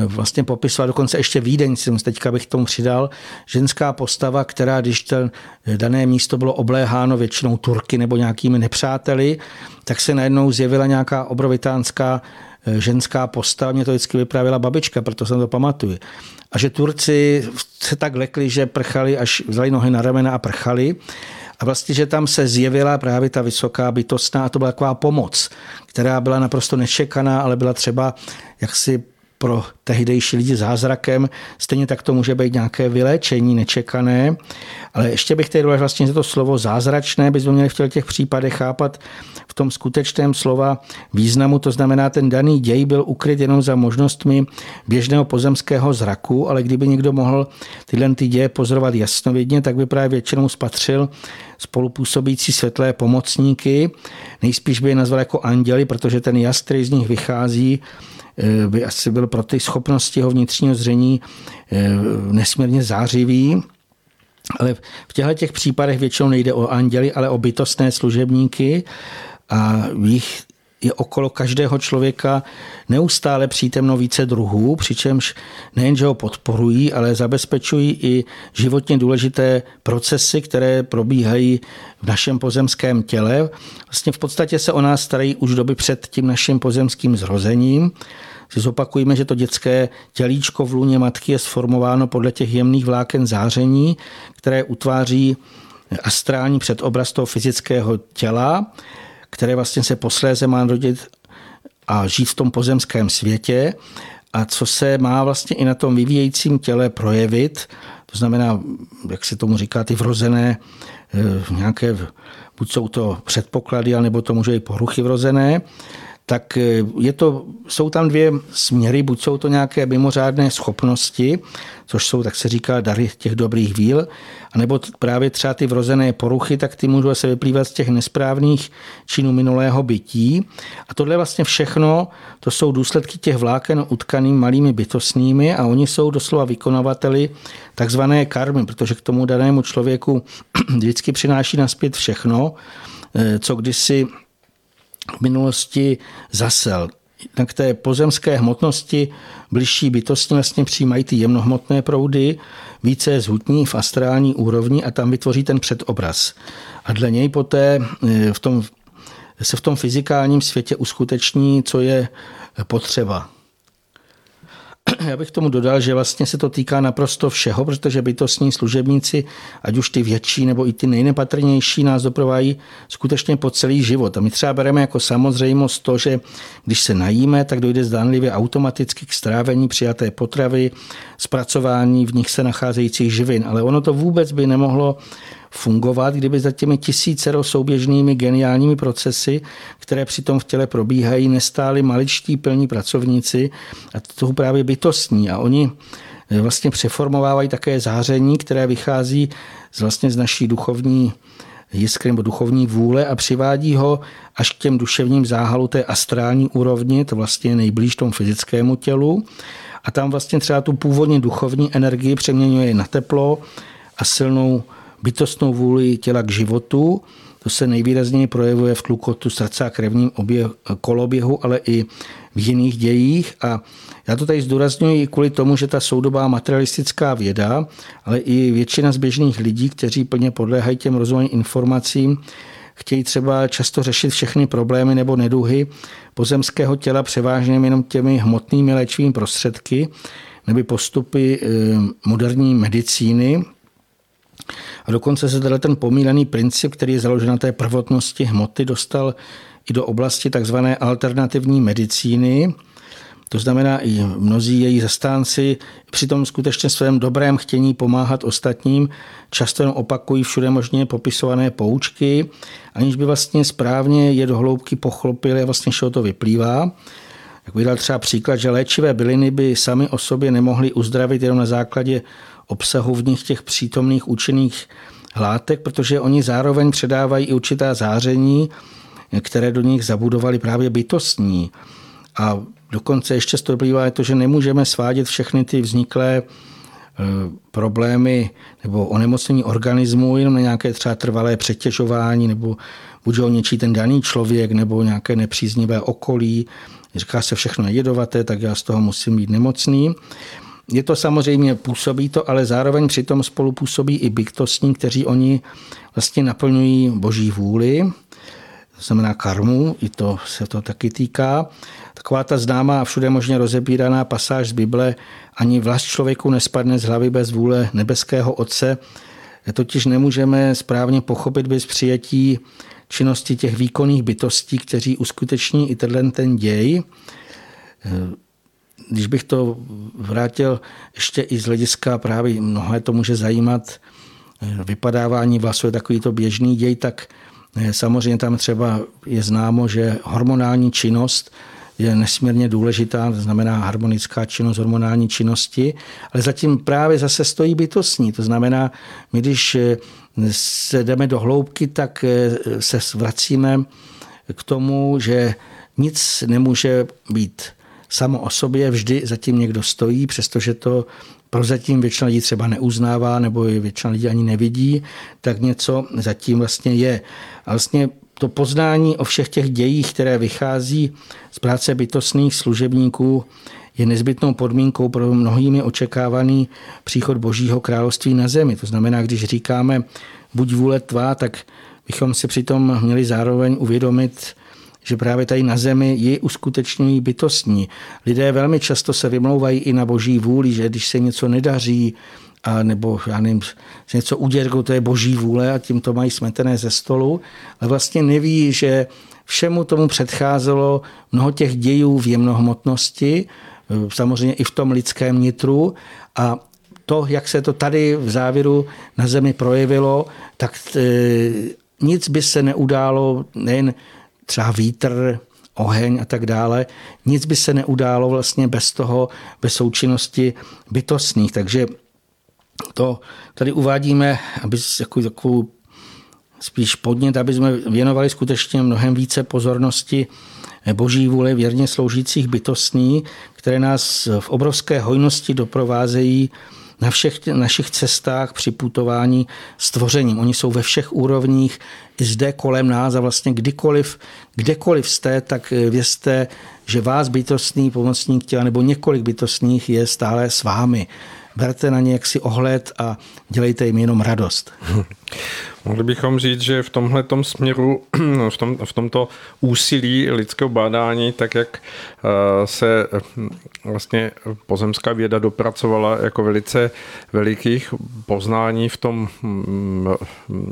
vlastně popisovala, dokonce ještě Vídeň, teďka bych tomu přidal, ženská postava, která, když ten dané místo bylo obléháno většinou Turky nebo nějakými nepřáteli, tak se najednou zjevila nějaká obrovitánská eh, ženská postava, mě to vždycky vyprávěla babička, proto jsem to pamatuju. A že Turci se tak lekli, že prchali, až vzali nohy na ramena a prchali. A vlastně, že tam se zjevila právě ta vysoká bytostná to byla taková pomoc, která byla naprosto nečekaná, ale byla třeba jaksi pro tehdejší lidi zázrakem. Stejně tak to může být nějaké vyléčení nečekané. Ale ještě bych tady vlastně to slovo zázračné bychom měli v těch případech chápat v tom skutečném slova významu. To znamená, ten daný děj byl ukryt jenom za možnostmi běžného pozemského zraku, ale kdyby někdo mohl tyhle ty děje pozorovat jasnovidně, tak by právě většinou spatřil spolupůsobící světlé pomocníky. Nejspíš by je nazval jako anděli, protože ten jas, který z nich vychází, by asi byl pro ty schopnosti jeho vnitřního zření eh, nesmírně zářivý. Ale v těchto těch případech většinou nejde o anděly, ale o bytostné služebníky a jich je okolo každého člověka neustále přítomno více druhů, přičemž nejenže ho podporují, ale zabezpečují i životně důležité procesy, které probíhají v našem pozemském těle. Vlastně v podstatě se o nás starají už doby před tím naším pozemským zrozením si zopakujeme, že to dětské tělíčko v lůně matky je sformováno podle těch jemných vláken záření, které utváří astrální předobraz toho fyzického těla, které vlastně se posléze má rodit a žít v tom pozemském světě. A co se má vlastně i na tom vyvíjejícím těle projevit, to znamená, jak se tomu říká, ty vrozené eh, nějaké, buď jsou to předpoklady, nebo to může i poruchy vrozené, tak eh, je to, jsou tam dvě směry, buď jsou to nějaké mimořádné schopnosti, což jsou, tak se říká, dary těch dobrých víl, anebo právě třeba ty vrozené poruchy, tak ty můžou se vyplývat z těch nesprávných činů minulého bytí. A tohle vlastně všechno, to jsou důsledky těch vláken utkaným malými bytostnými a oni jsou doslova vykonavateli takzvané karmy, protože k tomu danému člověku vždycky přináší naspět všechno, eh, co kdysi v minulosti zasel. Tak té pozemské hmotnosti bližší bytosti vlastně přijímají ty jemnohmotné proudy, více zhutní v astrální úrovni a tam vytvoří ten předobraz. A dle něj poté e, v tom, se v tom fyzikálním světě uskuteční, co je potřeba. Já bych tomu dodal, že vlastně se to týká naprosto všeho, protože bytostní služebníci, ať už ty větší nebo i ty nejnepatrnější, nás doprovájí skutečně po celý život. A my třeba bereme jako samozřejmost to, že když se najíme, tak dojde zdánlivě automaticky k strávení přijaté potravy, zpracování v nich se nacházejících živin. Ale ono to vůbec by nemohlo fungovat, kdyby za těmi tisícero souběžnými geniálními procesy, které přitom v těle probíhají, nestáli maličtí pilní pracovníci a to právě bytostní. A oni vlastně přeformovávají také záření, které vychází z, vlastně z naší duchovní jiskry nebo duchovní vůle a přivádí ho až k těm duševním záhalu té astrální úrovni, to vlastně nejblíž tomu fyzickému tělu. A tam vlastně třeba tu původně duchovní energii přeměňuje na teplo a silnou bytostnou vůli těla k životu. To se nejvýrazněji projevuje v tlukotu srdce a krevním oběh, koloběhu, ale i v jiných dějích. A já to tady zdůraznuju kvůli tomu, že ta soudobá materialistická věda, ale i většina z běžných lidí, kteří plně podléhají těm rozvojovým informacím, chtějí třeba často řešit všechny problémy nebo neduhy pozemského těla převážně jenom těmi hmotnými léčivými prostředky nebo postupy eh, moderní medicíny, a dokonce se teda ten pomílený princip, který je založen na té prvotnosti hmoty, dostal i do oblasti takzvané alternativní medicíny. To znamená, i mnozí její zastánci při tom skutečně svém dobrém chtění pomáhat ostatním často jen opakují všude možně popisované poučky, aniž by vlastně správně je do hloubky pochlopili a vlastně z to vyplývá. Jak bych dal třeba příklad, že léčivé byliny by sami o sobě nemohly uzdravit jenom na základě obsahu v nich těch přítomných účinných látek, protože oni zároveň předávají i určitá záření, které do nich zabudovali právě bytostní. A dokonce ještě z toho je to, že nemůžeme svádět všechny ty vzniklé e, problémy nebo onemocnění organismu jenom na nějaké třeba trvalé přetěžování nebo buď ho něčí ten daný člověk nebo nějaké nepříznivé okolí. Říká se všechno jedovaté, tak já z toho musím být nemocný. Je to samozřejmě, působí to, ale zároveň přitom spolu působí i bytostní, kteří oni vlastně naplňují boží vůli, to znamená karmu, i to se to taky týká. Taková ta známá a všude možně rozebíraná pasáž z Bible, ani vlast člověku nespadne z hlavy bez vůle nebeského Otce, totiž nemůžeme správně pochopit bez přijetí činnosti těch výkonných bytostí, kteří uskuteční i tenhle ten děj když bych to vrátil ještě i z hlediska právě mnohé to může zajímat, eh, vypadávání vlasů je takový to běžný děj, tak eh, samozřejmě tam třeba je známo, že hormonální činnost je nesmírně důležitá, to znamená harmonická činnost hormonální činnosti, ale zatím právě zase stojí bytostní. To znamená, my když eh, se jdeme do hloubky, tak se vracíme k tomu, že nic nemůže být samo o sobě vždy zatím někdo stojí, přestože to prozatím většina lidí třeba neuznává nebo je většina lidí ani nevidí, tak něco zatím vlastně je. A vlastně to poznání o všech těch dějích, které vychází z práce bytostných služebníků, je nezbytnou podmínkou pro mnohými očekávaný příchod Božího království na zemi. To znamená, když říkáme buď vůle tvá, tak bychom si přitom měli zároveň uvědomit, že právě tady na zemi ji uskutečňují bytostní. Lidé velmi často se vymlouvají i na boží vůli, že když se něco nedaří, a nebo já nevím, něco uděrkou, to je boží vůle a tím to mají smetené ze stolu, ale vlastně neví, že všemu tomu předcházelo mnoho těch dějů v jemnohmotnosti, samozřejmě i v tom lidském nitru a to, jak se to tady v závěru na zemi projevilo, tak e, nic by se neudálo nejen třeba vítr, oheň a tak dále. Nic by se neudálo vlastně bez toho, bez součinnosti bytostných. Takže to tady uvádíme, aby jako takovou spíš podnět, aby jsme věnovali skutečně mnohem více pozornosti boží vůle věrně sloužících bytostní, které nás v obrovské hojnosti doprovázejí na všech našich cestách při putování s tvořením. Oni jsou ve všech úrovních, i zde kolem nás a vlastně kdykoliv, kdekoliv jste, tak vězte, že vás bytostný pomocník těla nebo několik bytostných je stále s vámi. Berte na ně jaksi ohled a dělejte jim jenom radost. Mohli bychom říct, že v tomhle směru, v, tom, v tomto úsilí lidského bádání, tak jak eh, se hm, vlastně pozemská věda dopracovala jako velice velikých poznání v tom hm,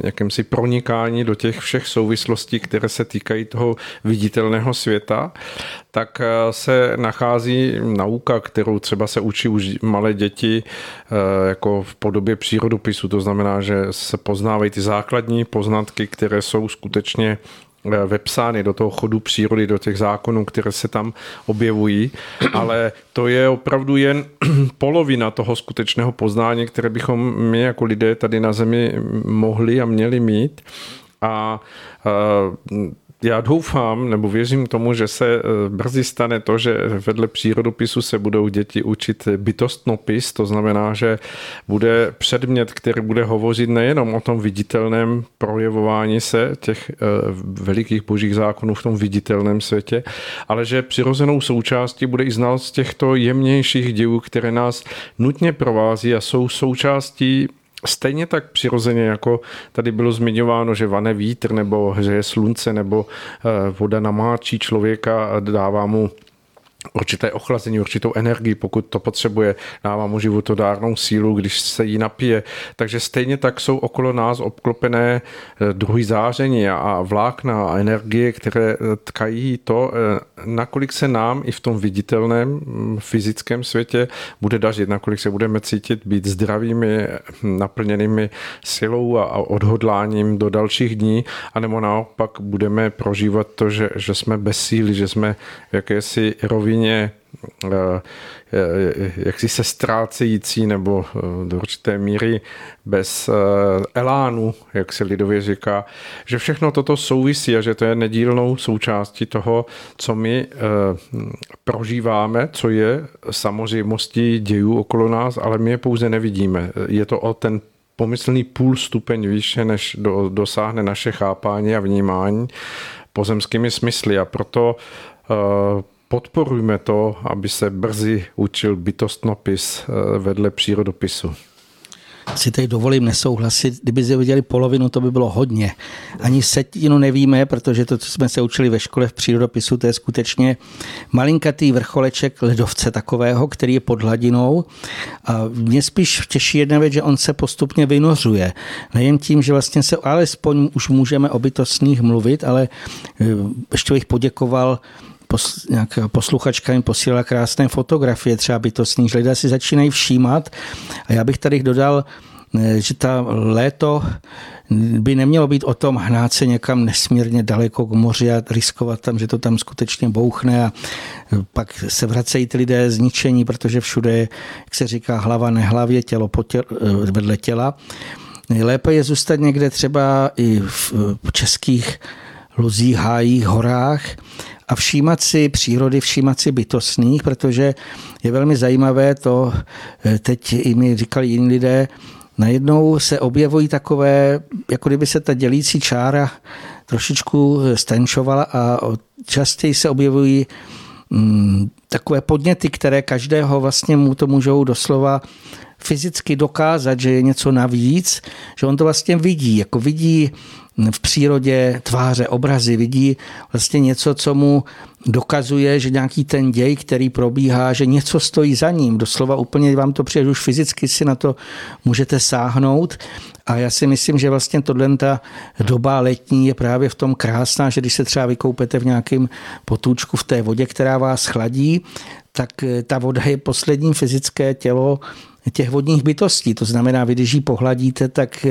jakémsi pronikání do těch všech souvislostí, které se týkají toho viditelného světa, tak eh, se nachází nauka, kterou třeba se učí už malé děti eh, jako v podobě přírodopisu. To znamená, že se poznávají ty základní poznatky, které jsou skutečně eh, vepsány do toho chodu přírody, do těch zákonů, které se tam objevují, ale to je opravdu jen polovina toho skutečného poznání, které bychom my jako lidé tady na Zemi mohli a měli mít. A já doufám, nebo věřím tomu, že se eh, brzy stane to, že vedle přírodopisu se budou děti učit bytostnopis, to znamená, že bude předmět, který bude hovořit nejenom o tom viditelném projevování se těch eh, velikých božích zákonů v tom viditelném světě, ale že přirozenou součástí bude i znalost těchto jemnějších dějů, které nás nutně provází a jsou součástí Stejně tak přirozeně, jako tady bylo zmiňováno, že vane vítr, nebo že je slunce, nebo eh, voda namáčí člověka a dává mu určité ochlazení, určitou energii, pokud to potřebuje, dává mu životodárnou sílu, když se jí napije. Takže stejně tak jsou okolo nás obklopené eh, druhý záření a vlákna a energie, které eh, tkají to, eh, nakolik se nám i v tom viditelném mm, fyzickém světě bude dařit, nakolik se budeme cítit být zdravými, naplněnými silou a odhodláním do dalších dní, anebo naopak budeme prožívat to, že, že jsme bez síly, že jsme v jakési rovině rovině eh, eh, jaksi se ztrácející nebo eh, do určité míry bez elánu, jak se lidově říká, že všechno toto souvisí a že to je nedílnou součástí toho, co my prožíváme, co je samozřejmostí dějů okolo nás, ale my je pouze nevidíme. Je to o ten pomyslný půl stupeň výše, než do, dosáhne naše chápání a vnímání pozemskými smysly a proto podporujme to, aby se brzy učil bytostnopis eh, vedle přírodopisu. Si tady dovolím nesouhlasit. Kdyby si viděli polovinu, to by bylo hodně. Ani setinu nevíme, protože to, co jsme se učili ve škole v přírodopisu, to je skutečně malinkatý vrcholeček ledovce takového, který je pod hladinou. A mě spíš těší jedna věc, že on se postupně vynořuje. Nejen tím, že vlastně se alespoň už můžeme o bytostných mluvit, ale eh, ještě bych poděkoval pos, nějaká posluchačka jim posílala krásné fotografie, třeba bytostných, lidé si začínají všímat. A já bych tady dodal, eh, že ta léto by nemělo být o tom hnát se někam nesmírně daleko k moři a riskovat tam, že to tam skutečně bouchne a pak se vracejí ty lidé zničení, protože všude je, jak se říká, hlava nehlavě, tělo těl, eh, vedle těla. Lépe je zůstat někde třeba i v českých luzích, hájích, horách a všímat si přírody, všímat si bytostných, protože je velmi zajímavé to, eh, teď i mi říkali jiní lidé, najednou se objevují takové, jako kdyby se ta dělící čára trošičku stenčovala a častěji se objevují mm, takové podněty, které každého vlastně mu to můžou doslova fyzicky dokázat, že je něco navíc, že on to vlastně vidí, jako vidí v přírodě tváře, obrazy, vidí vlastně něco, co mu dokazuje, že nějaký ten děj, který probíhá, že něco stojí za ním. Doslova úplně vám to přijde, už fyzicky si na to můžete sáhnout. A já si myslím, že vlastně tohle ta doba letní je právě v tom krásná, že když se třeba vykoupete v nějakém potůčku v té vodě, která vás chladí, tak ta voda je poslední fyzické tělo těch vodních bytostí. To znamená, vy když ji pohladíte, tak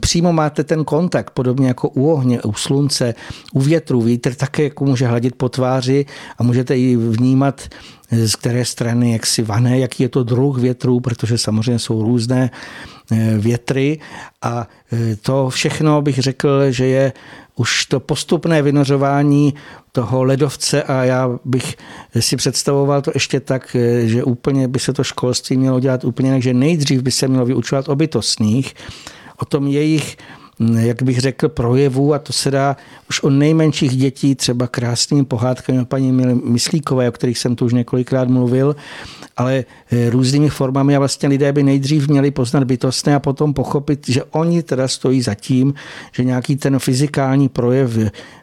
Přímo máte ten kontakt, podobně jako u ohně, u slunce, u větru. Vítr také jako může hladit po tváři a můžete ji vnímat z které strany, jak si vané, jaký je to druh větrů, protože samozřejmě jsou různé eh, větry a eh, to všechno bych řekl, že je už to postupné vynořování toho ledovce a já bych si představoval to ještě tak, eh, že úplně by se to školství mělo dělat úplně jinak, že nejdřív by se mělo vyučovat o bytostných, o tom jejich jak bych řekl, projevů a to se dá už o nejmenších dětí, třeba krásným pohádkami o paní Myslíkové, o kterých jsem tu už několikrát mluvil, ale eh, různými formami a vlastně lidé by nejdřív měli poznat bytostné a potom pochopit, že oni teda stojí za tím, že nějaký ten fyzikální projev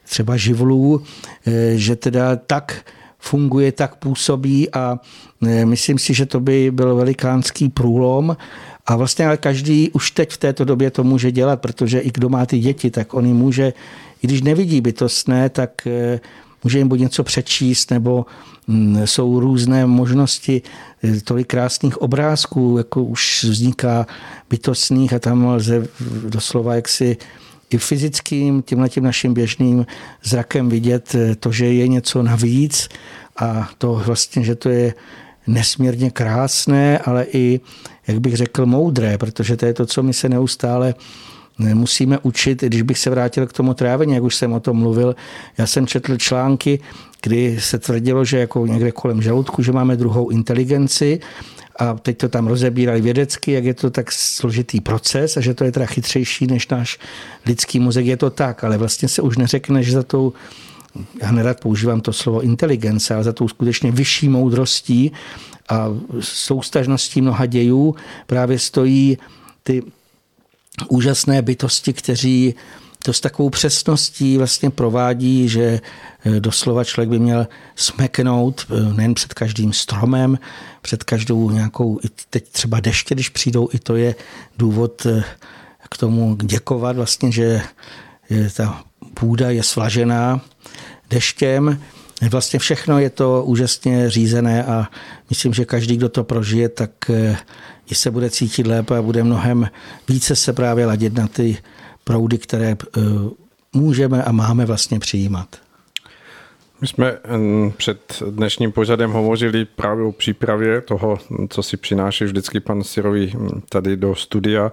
třeba živlů, eh, že teda tak funguje, tak působí a eh, myslím si, že to by byl velikánský průlom a vlastně ale každý už teď v této době to může dělat, protože i kdo má ty děti, tak on může, i když nevidí bytostné, tak eh, může jim buď něco přečíst, nebo mm, jsou různé možnosti, eh, tolik krásných obrázků, jako už vzniká bytostných a tam lze doslova jaksi i fyzickým, tímhle tím naším běžným zrakem vidět eh, to, že je něco navíc a to vlastně, že to je nesmírně krásné, ale i, jak bych řekl, moudré, protože to je to, co my se neustále musíme učit, když bych se vrátil k tomu trávení, jak už jsem o tom mluvil. Já jsem četl články, kdy se tvrdilo, že jako někde kolem žaludku, že máme druhou inteligenci a teď to tam rozebírali vědecky, jak je to tak složitý proces a že to je teda chytřejší než náš lidský mozek. Je to tak, ale vlastně se už neřekne, že za tou já nerad používám to slovo inteligence, ale za tou skutečně vyšší moudrostí a soustažností mnoha dějů právě stojí ty úžasné bytosti, kteří to s takovou přesností vlastně provádí, že eh, doslova člověk by měl smeknout eh, nejen před každým stromem, před každou nějakou, teď třeba deště, když přijdou, i to je důvod eh, k tomu děkovat vlastně, že ta půda je svlažená deštěm. Vlastně všechno je to úžasně řízené a myslím, že každý, kdo to prožije, tak eh, i se bude cítit lépe a bude mnohem více se právě ladit na ty proudy, které eh, můžeme a máme vlastně přijímat. My jsme před dnešním pořadem hovořili právě o přípravě toho, co si přináší vždycky pan Sirový hm, tady do studia,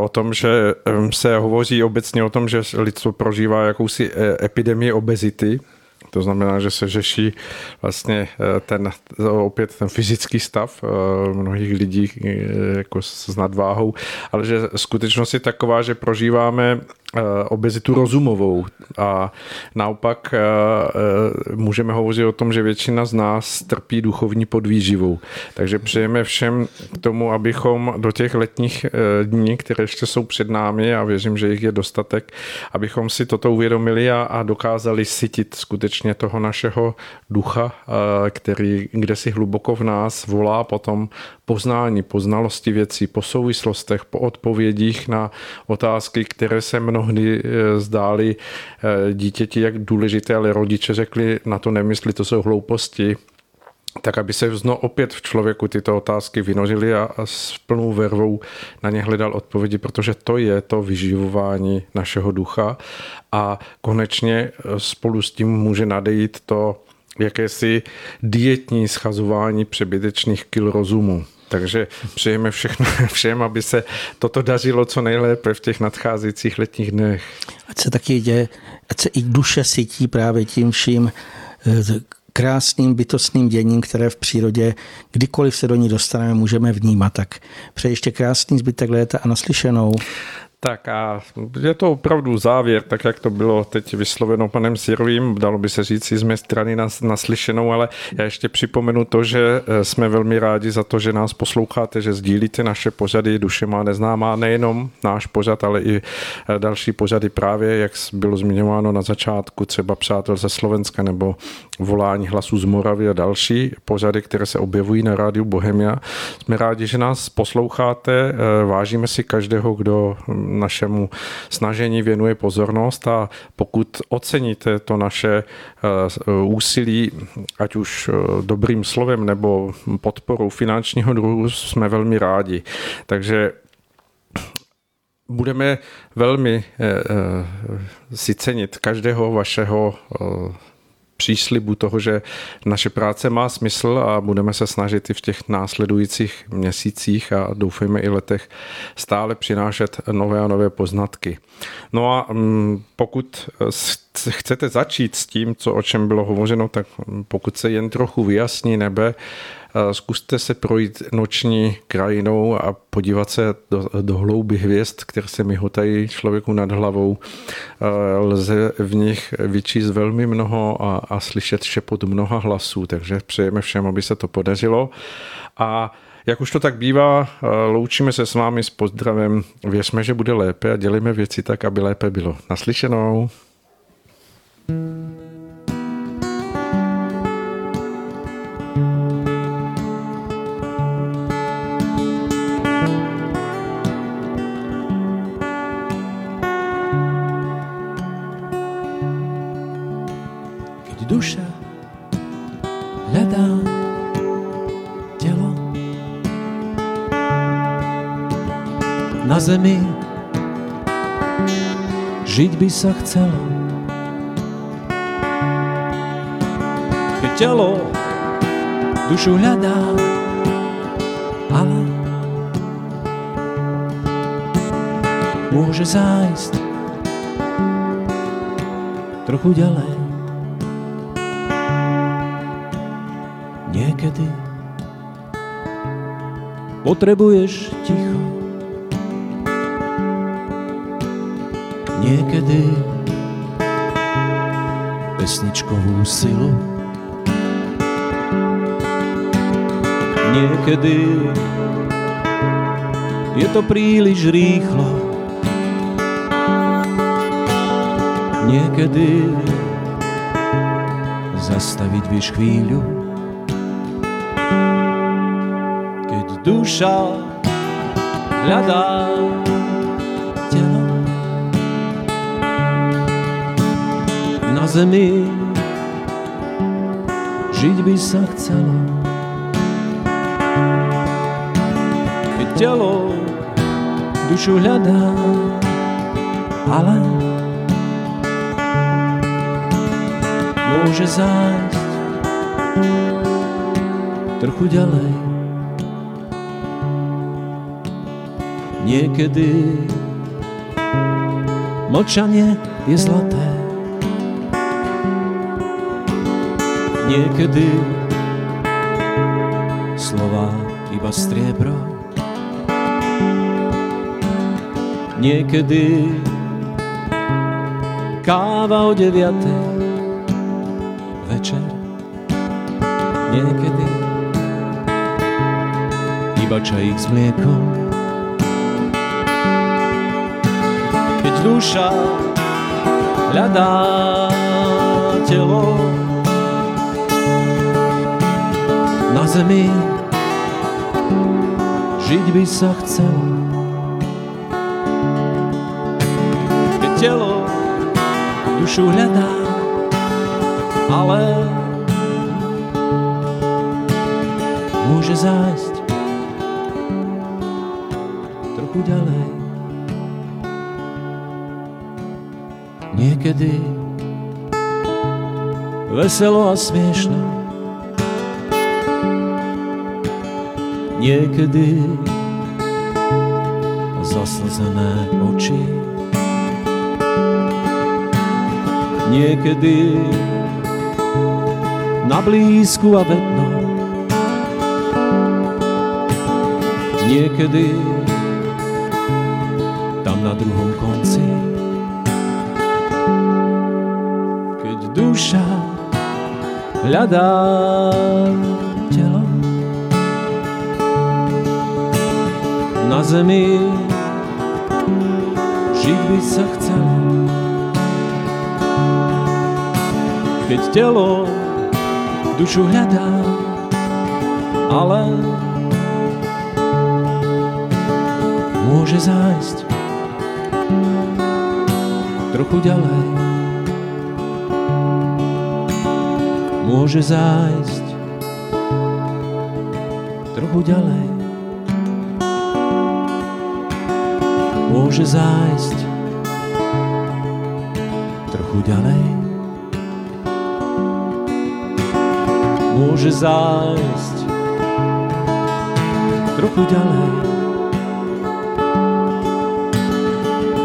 o tom, že se hovoří obecně o tom, že lidstvo prožívá jakousi e, epidemii obezity, to znamená, že se řeší vlastně e, ten, opět ten fyzický stav e, mnohých lidí jako s nadváhou, ale že skutečnost je taková, že prožíváme Eh, obezitu rozumovou a naopak eh, eh, můžeme hovořit o tom, že většina z nás trpí duchovní podvýživou. Takže přejeme všem k tomu, abychom do těch letních dní, které ještě jsou před námi a věřím, že jich je dostatek, abychom si toto uvědomili a, a dokázali sytit skutečně toho našeho ducha, který kde si hluboko v nás volá potom poznání, poznalosti věcí, po souvislostech, po odpovědích na otázky, které se mnohdy eh, zdály eh, dítěti jak důležité, ale rodiče řekli, na to nemysli, to jsou hlouposti, tak aby se znovu opět v člověku tyto otázky vynořily a, a s plnou vervou na ně hledal odpovědi, protože to je to vyživování našeho ducha a konečně eh, spolu s tím může nadejít to jakési dietní schazování přebytečných kil rozumu. Takže přejeme všechno všem, aby se toto dařilo co nejlépe v těch nadcházejících letních dnech. Ať se taky děje, ať se i duše sytí právě tím vším eh, krásným bytostným děním, které v přírodě, kdykoliv se do ní dostaneme, můžeme vnímat. Tak přeji ještě krásný zbytek léta a naslyšenou. Tak a je to opravdu závěr, tak jak to bylo teď vysloveno panem Sirovým, dalo by se říct z mé strany naslyšenou, ale já ještě připomenu to, že eh, jsme velmi rádi za to, že nás posloucháte, že sdílíte naše pořady Duše má neznámá, nejenom náš pořad, ale i eh, další pořady právě, jak bylo zmiňováno na začátku, třeba Přátel ze Slovenska nebo Volání hlasů z Moravy a další pořady, které se objevují na rádiu Bohemia. Jsme rádi, že nás posloucháte, eh, vážíme si každého, kdo našemu snažení věnuje pozornost a pokud oceníte to naše eh, úsilí, ať už eh, dobrým slovem nebo podporou finančního druhu, jsme velmi rádi. Takže budeme velmi eh, si cenit každého vašeho příslibu toho, že naše práce má smysl a budeme se snažit i v těch následujících měsících a doufejme i letech stále přinášet nové a nové poznatky. No a mm, pokud chcete začít s tím, co o čem bylo hovořeno, tak pokud se jen trochu vyjasní nebe, zkuste se projít noční krajinou a podívat se do, do hlouby hvězd, které se myhotají člověku nad hlavou. Lze v nich vyčíst velmi mnoho a, a slyšet šepot mnoha hlasů, takže přejeme všem, aby se to podařilo. A jak už to tak bývá, loučíme se s vámi s pozdravem. Věřme, že bude lépe a dělíme věci tak, aby lépe bylo. Naslyšenou. Keď na zemi, žiť by sa chcelo. Keď telo dušu hľadá, ale môže zájsť trochu ďalej. Niekedy potrebuješ ticho. Niekedy pesničkovú silu. Niekedy je to príliš rýchlo. Niekedy zastaviť vieš chvíľu. Keď duša hľadá zemi, žiť by sa chcelo. Keď telo dušu hľadá, ale môže zájsť trochu ďalej. Niekedy mlčanie je zlaté. Niekedy slova iba striebro. Niekedy káva o deviatej večer. Niekedy iba čajík s mliekom. Keď duša hľadá telo zemi, žiť by sa chcelo. Keď telo dušu hľadá, ale môže zájsť trochu ďalej. Niekedy veselo a smiešno, niekedy zaslzené oči. Niekedy na blízku a vedno. Niekedy tam na druhom konci. Keď duša hľadá zemi, žiť by sa chcelo. Keď telo dušu hľadá, ale môže zájsť trochu ďalej. Môže zájsť trochu ďalej. Môže zájsť trochu ďalej. môže zájsť trochu ďalej.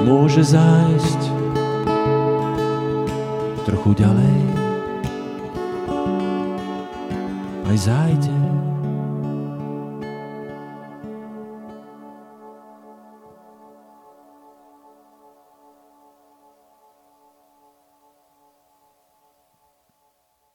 Môže zájsť trochu ďalej. Aj zájde